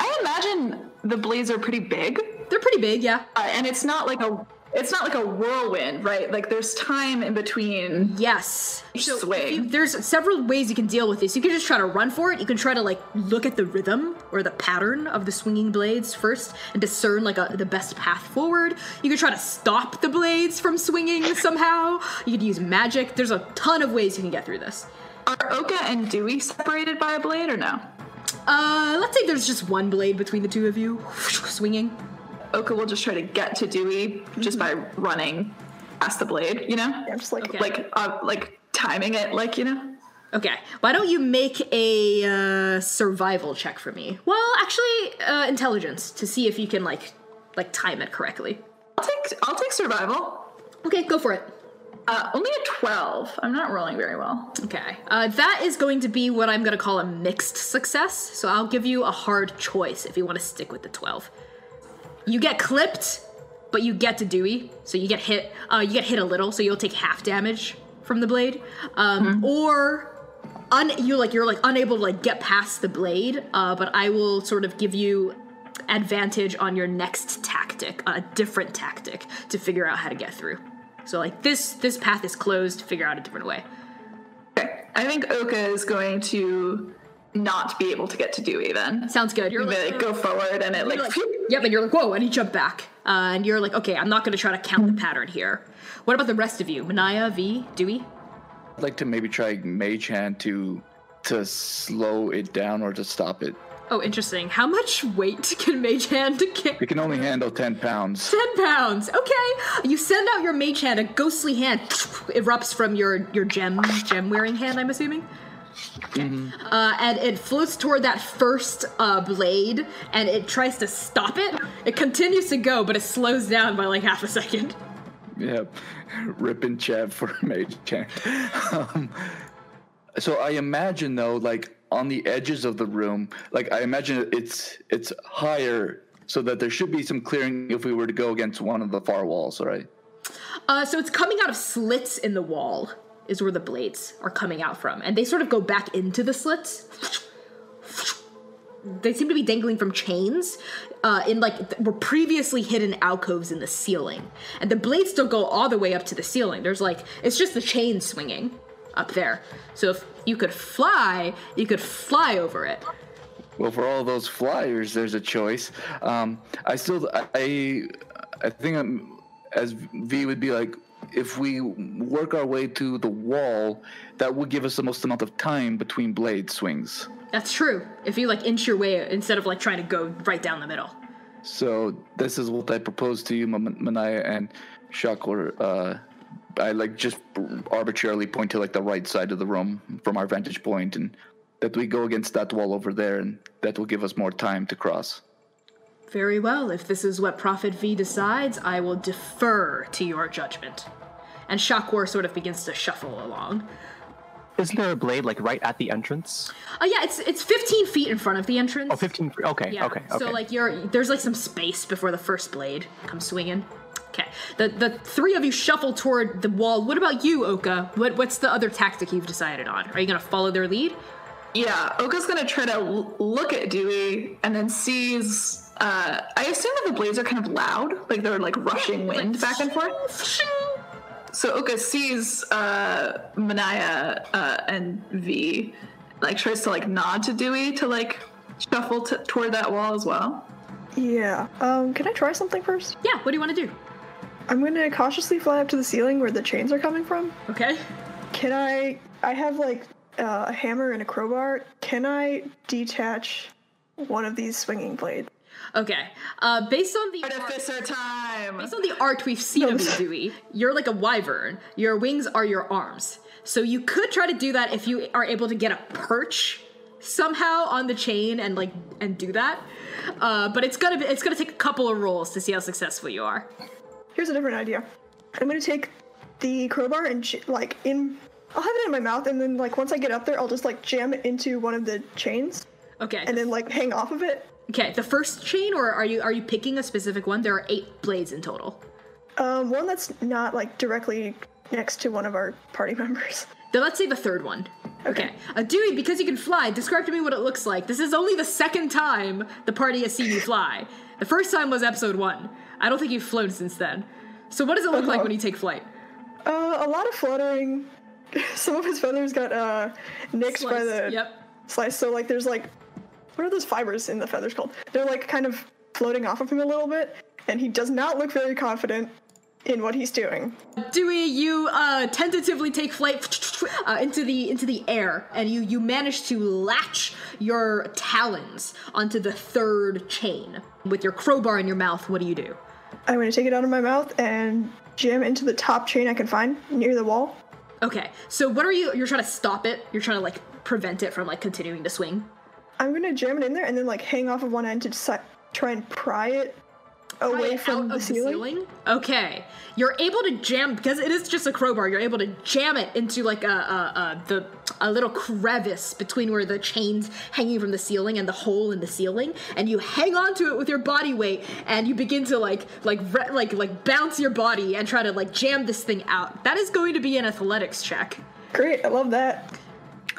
I imagine the blades are pretty big. They're pretty big, yeah. Uh, and it's not like a it's not like a whirlwind, right? Like there's time in between. Yes. So Swing. you- there's several ways you can deal with this. You can just try to run for it. You can try to like look at the rhythm or the pattern of the swinging blades first and discern like a, the best path forward. You can try to stop the blades from swinging somehow. You could use magic. There's a ton of ways you can get through this. Are Oka and Dewey separated by a blade or no? Uh, let's say there's just one blade between the two of you swinging. Oka will just try to get to Dewey just by running past the blade, you know? Yeah, I'm just like, Okay. Like uh, like timing it, like you know. Okay, why don't you make a uh, survival check for me? Well, actually, uh, intelligence to see if you can like like time it correctly. I'll take I'll take survival. Okay, go for it. Uh, only a twelve. I'm not rolling very well. Okay, uh, that is going to be what I'm going to call a mixed success. So I'll give you a hard choice if you want to stick with the twelve. You get clipped, but you get to Dewey, so you get hit. Uh, you get hit a little, so you'll take half damage from the blade, um, or un- you like you're like unable to like get past the blade. Uh, but I will sort of give you advantage on your next tactic, a different tactic to figure out how to get through. So like this this path is closed. Figure out a different way. Okay. I think Oka is going to not be able to get to Dewey then. Sounds good. You're like, like, go forward and it like, you're like, yep, and you're like, whoa, and you jump back. Uh, and you're like, okay, I'm not going to try to count the pattern here. What about the rest of you? Manaya, V, Dewey? I'd like to maybe try Mage Hand to to slow it down or to stop it. Oh, interesting. How much weight can Mage Hand get? It can only handle ten pounds. 10 pounds. Okay. You send out your mage hand, a ghostly hand erupts from your your gem gem wearing hand, I'm assuming. Uh, and it floats toward that first uh, blade, and it tries to stop it. It continues to go, but it slows down by like half a second. Yep. and Chev for Mage Hand. Um, so I imagine though, like on the edges of the room, like I imagine it's it's higher so that there should be some clearing if we were to go against one of the far walls, right? Uh, so it's coming out of slits in the wall, is where the blades are coming out from, and they sort of go back into the slits. They seem to be dangling from chains uh, in like th- were previously hidden alcoves in the ceiling, and the blades don't go all the way up to the ceiling. There's like it's just the chain swinging up there. So if you could fly, you could fly over it. Well, for all those flyers, there's a choice. Um, I still, I, I think I'm, as V would be like, if we work our way to the wall, that would give us the most amount of time between blade swings. That's true. If you like inch your way instead of like trying to go right down the middle. So this is what I propose to you, Man- Manaya and Shakor. Uh, I like just arbitrarily point to like the right side of the room from our vantage point, and that we go against that wall over there, and that will give us more time to cross. Very well. If this is what Prophet V decides, I will defer to your judgment. And Shakor sort of begins to shuffle along. Isn't there a blade like right at the entrance? Oh yeah, it's it's 15 feet in front of the entrance. Oh, 15. feet- Okay, Yeah. okay, okay. So like you're there's like some space before the first blade comes swinging. Okay. The the three of you shuffle toward the wall. What about you, Oka? What what's the other tactic you've decided on? Are you gonna follow their lead? Yeah, Oka's gonna try to l- look at Dewey and then sees. Uh, I assume that the blades are kind of loud, like they're like rushing wind back and forth. So Oka sees uh, Manaya uh, and V, like tries to like nod to Dewey to like shuffle t- toward that wall as well. Yeah. Um, can I try something first? Yeah. What do you want to do? I'm gonna cautiously fly up to the ceiling where the chains are coming from. Okay. Can I? I have like uh, a hammer and a crowbar. Can I detach one of these swinging blades? Okay. Uh, based on the Artificer time. based on the art we've seen of you, Dewey, you're like a wyvern. Your wings are your arms. So you could try to do that if you are able to get a perch somehow on the chain and like and do that. Uh, but it's gonna be, it's gonna take a couple of rolls to see how successful you are. Here's a different idea. I'm gonna take the crowbar and j- like in. I'll have it in my mouth, and then like once I get up there, I'll just like jam it into one of the chains, Okay. and then like hang off of it. Okay. The first chain, or are you are you picking a specific one? There are eight blades in total. Um, one that's not like directly next to one of our party members. Then let's say the third one. Okay. Uh, Dewey, because you can fly, describe to me what it looks like. This is only the second time the party has seen you fly. The first time was episode one. I don't think you've flown since then. So what does it look like when you take flight? Uh, a lot of fluttering. Some of his feathers got uh nicked by Slice. the Yep. slice. So like, there's like, what are those fibers in the feathers called? They're like kind of floating off of him a little bit, and he does not look very confident in what he's doing. Dewey, you uh, tentatively take flight uh, into the into the air, and you you manage to latch your talons onto the third chain with your crowbar in your mouth. What do you do? I'm gonna take it out of my mouth and jam into the top chain I can find near the wall. Okay, so what are you? You're trying to stop it. You're trying to like prevent it from like continuing to swing. I'm gonna jam it in there and then like hang off of one end to deci- try and pry it away Right from the of ceiling. Okay, you're able to jam because it is just a crowbar. You're able to jam it into like a, a, a the a little crevice between where the chains hanging from the ceiling and the hole in the ceiling, and you hang onto it with your body weight, and you begin to like like re- like like bounce your body and try to like jam this thing out. That is going to be an athletics check. Great, I love that.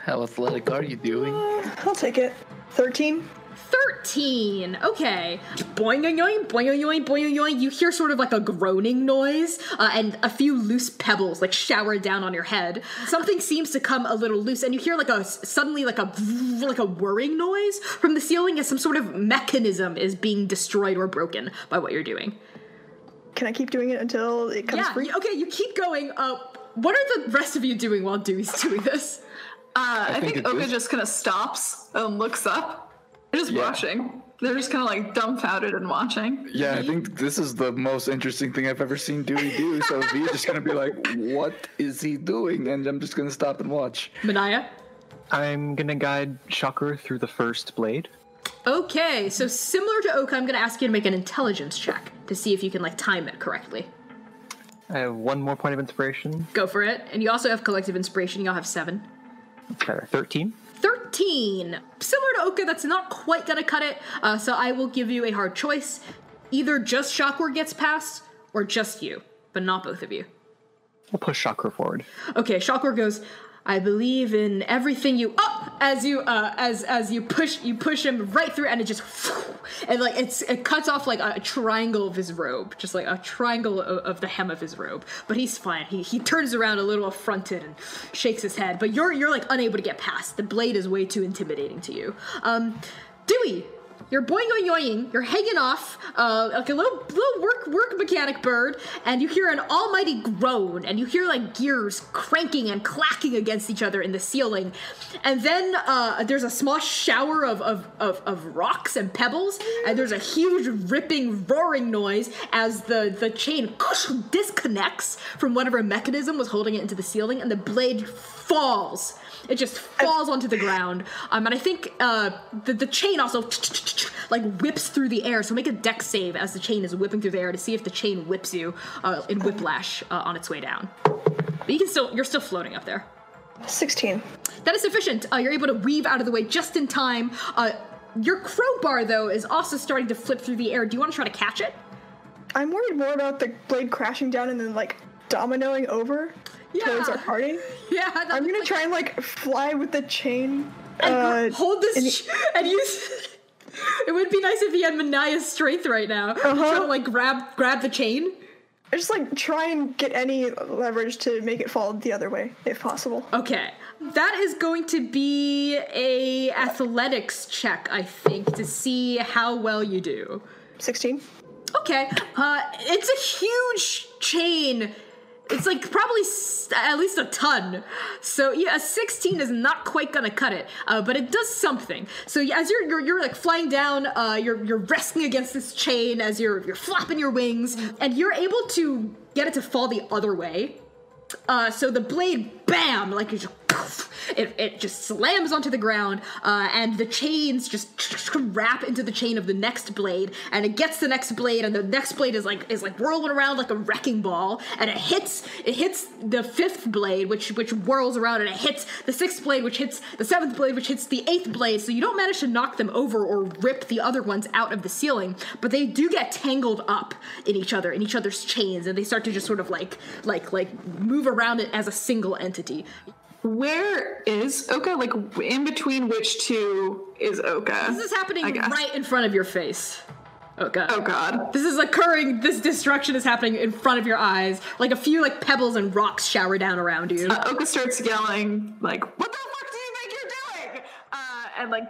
How athletic are you doing? Uh, I'll take it. 13. 13. Okay. Boing, boing, boing, boing, boing, boing, boing. You hear sort of like a groaning noise, uh, and a few loose pebbles like shower down on your head. Something seems to come a little loose, and you hear like a suddenly like a like a whirring noise from the ceiling as some sort of mechanism is being destroyed or broken by what you're doing. Can I keep doing it until it comes Yeah. free? Okay. You keep going. Uh, what are the rest of you doing while Dewey's doing this? Uh, I, think think, Oka is- just kind of stops and looks up. They're just Yeah. watching. They're just kind of like dumbfounded and watching. Yeah, I think this is the most interesting thing I've ever seen Dewey do. So V's just gonna be like, "What is he doing?" And I'm just gonna stop and watch. Manaya. I'm gonna guide Shakor through the first blade. Okay, so similar to Oka, I'm gonna ask you to make an intelligence check to see if you can like time it correctly. I have one more point of inspiration. Go for it. And you also have collective inspiration. Y'all have seven. That's 13. 13. Similar to Oka, that's not quite gonna cut it. Uh, so I will give you a hard choice. Either just Shockward gets past, or just you, but not both of you. We'll push Shakor forward. Okay, Shockward goes. I believe in everything you up as you uh as as you push you push him right through and it just and like it's it cuts off like a triangle of his robe just like a triangle of, of the hem of his robe. But he's fine. He he turns around a little affronted and shakes his head. But you're you're like unable to get past. The blade is way too intimidating to you. Um Dewey you're boing yoing, you're hanging off uh, like a little little work work mechanic bird, and you hear an almighty groan, and you hear like gears cranking and clacking against each other in the ceiling, and then uh, there's a small shower of, of, of, of rocks and pebbles, and there's a huge ripping roaring noise as the the chain disconnects from whatever mechanism was holding it into the ceiling, and the blade falls. It just falls onto the ground. Um, and I think uh, the, the chain also like whips through the air. So make a dex save as the chain is whipping through the air to see if the chain whips you uh, in whiplash uh, on its way down. But you can still you're still floating up there. 16. That is sufficient. Uh, you're able to weave out of the way just in time. Uh, your crowbar though is also starting to flip through the air. Do you want to try to catch it? I'm worried more about the blade crashing down and then like dominoing over towards our party. Yeah, I'm gonna try and like fly with the chain. and uh, hold this and- ch- and use. it would be nice if he had Manaya's strength right now. Uh-huh. So like grab grab the chain. I just like try and get any leverage to make it fall the other way if possible. Okay. That is going to be a athletics check, I think, to see how well you do. 16. Okay. Uh, it's a huge chain. It's like probably at least a ton. So yeah, a 16 is not quite gonna cut it, uh, but it does something. So yeah, as you're you're, you're like flying down, uh, you're you're wrestling against this chain as you're you're flapping your wings, and you're able to get it to fall the other way. Uh, so the blade, bam, like it just, it, it just slams onto the ground, uh, and the chains just wrap into the chain of the next blade, and it gets the next blade, and the next blade is like is like whirling around like a wrecking ball, and it hits it hits the fifth blade, which which whirls around, and it hits the sixth blade, which hits the seventh blade, which hits the eighth blade. So you don't manage to knock them over or rip the other ones out of the ceiling, but they do get tangled up in each other, in each other's chains, and they start to just sort of like like like move around it as a single entity. Where is Oka? Like in between which two is Oka? This is happening right in front of your face. Oh god. Oh god. This is occurring. This destruction is happening in front of your eyes. Like a few like pebbles and rocks shower down around you. Uh, Oka starts yelling like, "What the fuck do you think you're doing?" Uh, and like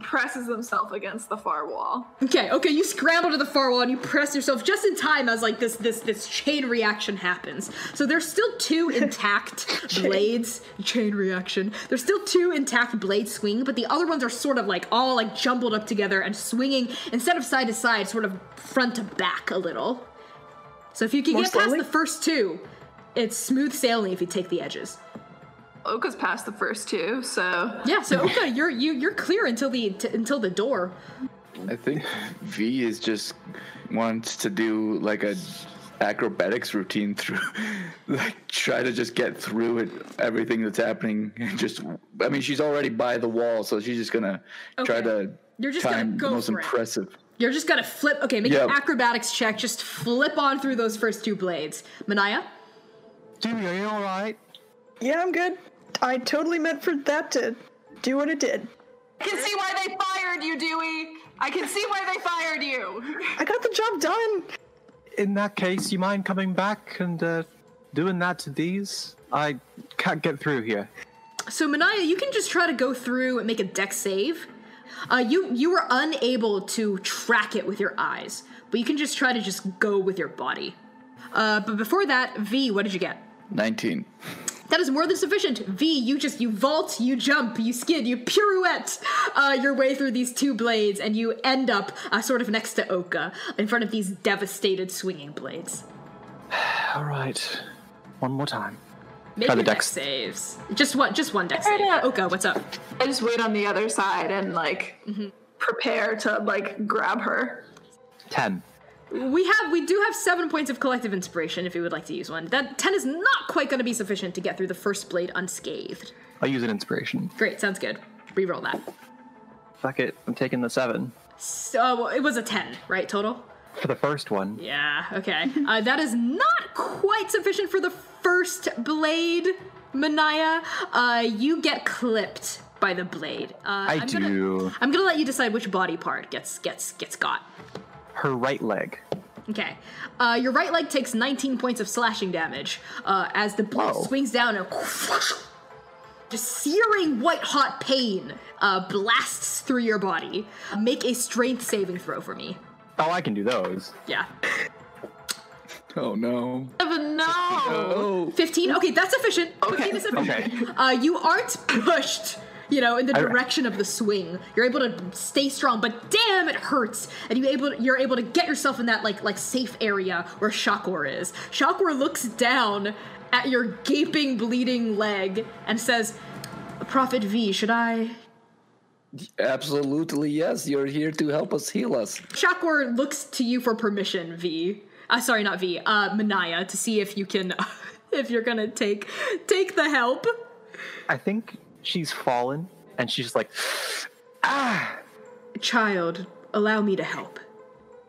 presses himself against the far wall. Okay, okay, you scramble to the far wall and you press yourself just in time as like this this this chain reaction happens. So there's still two intact blades. Chain reaction. There's still two intact blades swinging, but the other ones are sort of like all like jumbled up together and swinging instead of side to side, sort of front to back a little. So if you can More get past the first two, it's smooth sailing if you take the edges. Oka's past the first two, so Yeah, so okay, you're you you're clear until the t- until the door. I think V is just wants to do like a acrobatics routine through like try to just get through it everything that's happening and just I mean she's already by the wall so she's just gonna try Okay. to You're just gonna time go the most for it. impressive You're just gonna flip. Okay, make Yep. an acrobatics check. Just flip on through those first two blades. Manaya. Dewey, are you alright? Yeah, I'm good. I totally meant for that to do what it did. I can see why they fired you, Dewey. I can see why they fired you. I got the job done. In that case, you mind coming back and uh, doing that to these? I can't get through here. So Manaya, you can just try to go through and make a dex save. Uh, you you were unable to track it with your eyes, but you can just try to just go with your body. Uh, but before that, V, what did you get? 19 That is more than sufficient. V, you just you vault, you jump, you skid, you pirouette uh, your way through these two blades, and you end up uh, sort of next to Oka in front of these devastated swinging blades. Alright. One more time. Make Try the your dex saves. Just one, just one dex save. to- Oka, what's up? I just wait on the other side and like prepare to like grab her. Ten. We have, we do have seven points of collective inspiration if you would like to use one. That ten is not quite going to be sufficient to get through the first blade unscathed. I'll use an inspiration. Great, sounds good. Reroll that. Fuck it. I'm taking the seven So it was a ten, right? Total. for the first one. Yeah. Okay. Uh, that is not quite sufficient for the first blade, Manaya. Uh, you get clipped by the blade. Uh, I I'm Gonna, do. I'm gonna let you decide which body part gets gets gets got. Her right leg. Okay. Uh, your right leg takes 19 points of slashing damage uh, as the blade Whoa. swings down and just searing white hot pain uh, blasts through your body. Make a strength saving throw for me. Oh, I can do those. Yeah. Oh no. no. Oh. 15? Okay, that's sufficient. 15 is sufficient. Okay. Uh, you aren't pushed, you know, in the I- direction of the swing. You're able to stay strong, but damn, it hurts. And you able you're able to get yourself in that like like safe area where Shakor is. Shakor looks down at your gaping, bleeding leg and says, "Prophet V, should I?" Absolutely yes. You're here to help us heal us. Shakor looks to you for permission, V. Uh, sorry, not V. Uh, Manaya, to see if you can, if you're gonna take take the help. I think she's fallen, and she's just like, ah. Child, allow me to help.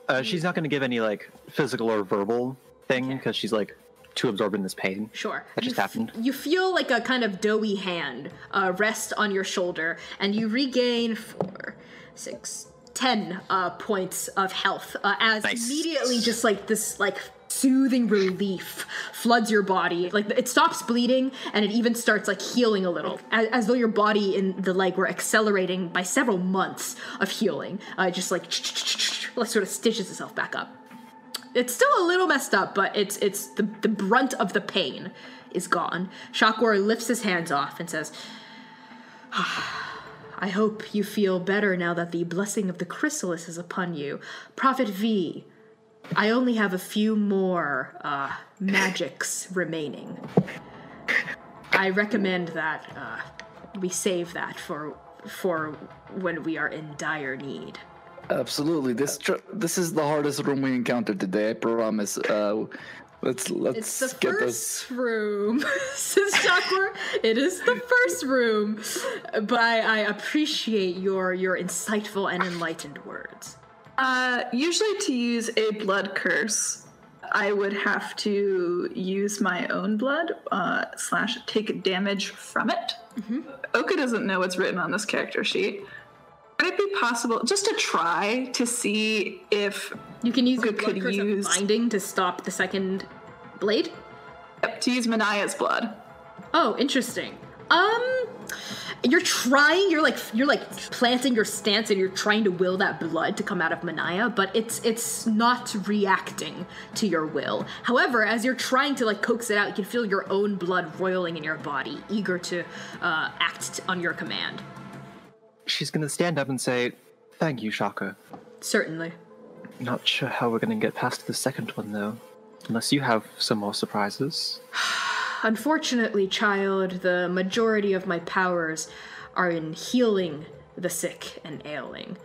Uh, she's not going to give any like physical or verbal thing because she's like too absorbed in this pain. Sure. That just you f- happened. You feel like a kind of doughy hand uh, rest on your shoulder, and you regain four, six, ten uh, points of health uh, as Nice. immediately just like this like soothing relief floods your body. Like it stops bleeding, and it even starts like healing a little, as, as though your body in the leg were accelerating by several months of healing. Uh, just like like sort of stitches itself back up it's still a little messed up, but it's it's the the brunt of the pain is gone. Shakor lifts his hands off and says, "I hope you feel better now that the blessing of the chrysalis is upon you, Prophet V. I only have a few more uh, magics remaining. I recommend that uh, we save that for for when we are in dire need." Absolutely. This tr- this is the hardest room we encountered today. I promise. Uh, let's let's It's the get first this. room, says Chakra. It is the first room, but I, I appreciate your your insightful and enlightened words. Uh, usually to use a blood curse, I would have to use my own blood uh, slash take damage from it. Oka doesn't know what's written on this character sheet. Would it be possible just to try to see if You can use your Could blood curse use- binding to stop the second blade. to use Manaya's blood? Oh, interesting. Um, you're trying. You're like you're like planting your stance, and you're trying to will that blood to come out of Manaya, but it's it's not reacting to your will. However, as you're trying to like coax it out, you can feel your own blood roiling in your body, eager to uh, act on your command. She's to stand up and say, "Thank you, Shaka." Certainly. Not sure how we're to get past the second one though, unless you have some more surprises. Unfortunately, child, the majority of my powers are in healing the sick and ailing.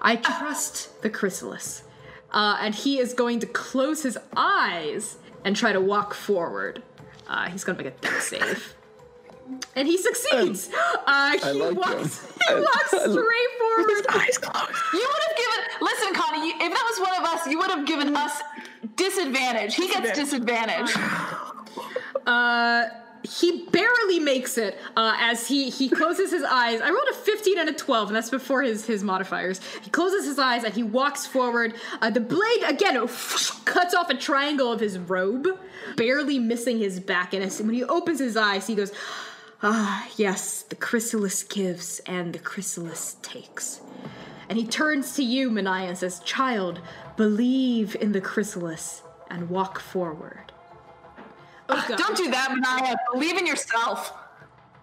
I trust the chrysalis. Uh, and he is going to close his eyes and try to walk forward. Uh, he's going to make a death save. And he succeeds. Uh, he like walks, him. he I- walks I lo- straight forward. Eyes closed. You would have given. Listen, Connie. You, if that was one of us, you would have given us disadvantage. He gets disadvantage. Uh, he barely makes it uh, as he he closes his eyes. I rolled a 15 and a 12, and that's before his his modifiers. He closes his eyes and he walks forward. Uh, the blade again cuts off a triangle of his robe, barely missing his back. And when he opens his eyes, he goes, "Ah, yes, the chrysalis gives and the chrysalis takes." And he turns to you, Manaya, and says, "Child, believe in the chrysalis and walk forward." Oh, Don't do that, Manaya. Believe in yourself.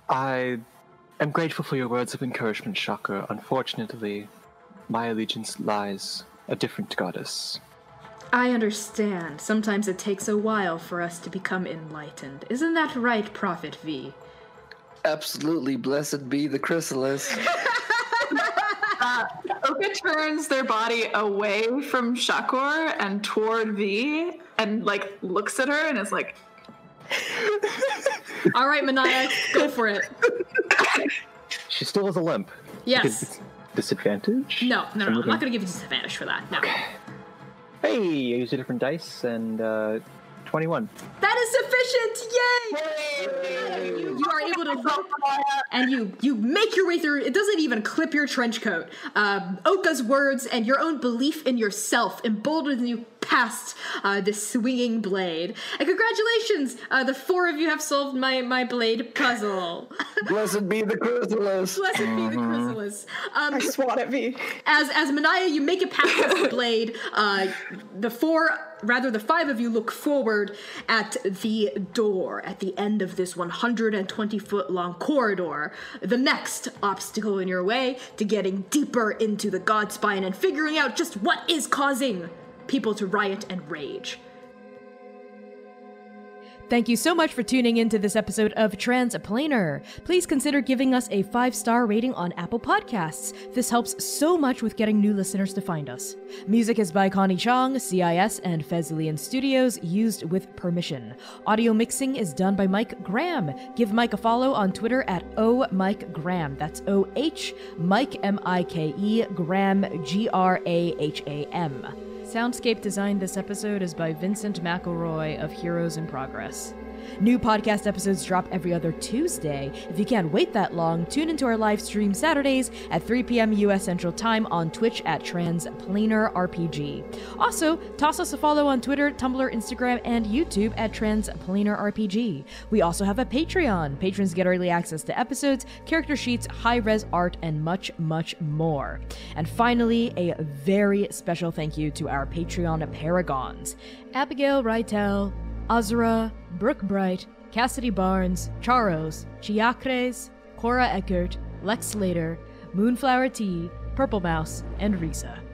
I am grateful for your words of encouragement, Shaka. Unfortunately, my allegiance lies a different goddess. I understand. Sometimes it takes a while for us to become enlightened. Isn't that right, Prophet V? Absolutely, blessed be the chrysalis. Uh, Oka turns their body away from Shakor and toward V and like looks at her and is like, All right, Manaya, go for it. She still has a limp. Yes. Disadvantage? No, no, no. I'm Something- not going to give you disadvantage for that. No. Hey, I used a different dice and uh, 21. That is sufficient! Yay! You, you are able to look and you you make your way through. It doesn't even clip your trench coat. Um, Oka's words and your own belief in yourself embolden you past uh, the swinging blade. And congratulations, uh, the four of you have solved my my blade puzzle. blessed be the chrysalis. Blessed be the chrysalis. Um, I swat at V. as as Manaya, you make it past the blade. Uh, the four, rather the five of you, look forward at the door at the end of this 120 foot long corridor. The next obstacle in your way to getting deeper into the godspine and figuring out just what is causing people to riot and rage. Thank you so much for tuning in to this episode of Transplanar. Please consider giving us a five star rating on Apple Podcasts. This helps so much with getting new listeners to find us. Music is by Connie Chong, CIS, and Fezlian Studios, used with permission. Audio mixing is done by Mike Graham. Give Mike a follow on Twitter at O Mike Graham. That's O H Mike M I K E Graham G R A H A M. Soundscape design this episode is by Vincent McElroy of Heroes in Progress. New podcast episodes drop every other Tuesday. If you can't wait that long, tune into our live stream Saturdays at 3 p.m. US Central Time on Twitch at Transplanar RPG. Also, toss us a follow on Twitter, Tumblr, Instagram, and YouTube at Transplanar RPG. We also have a Patreon. Patrons get early access to episodes, character sheets, high res art, and much, much more. And finally, a very special thank you to our Patreon paragons Abigail Rytel, Azra, Brooke Bright, Cassidy Barnes, Charos, Chiacres, Cora Eckert, Lex Slater, Moonflower Tea, Purple Mouse, and Risa.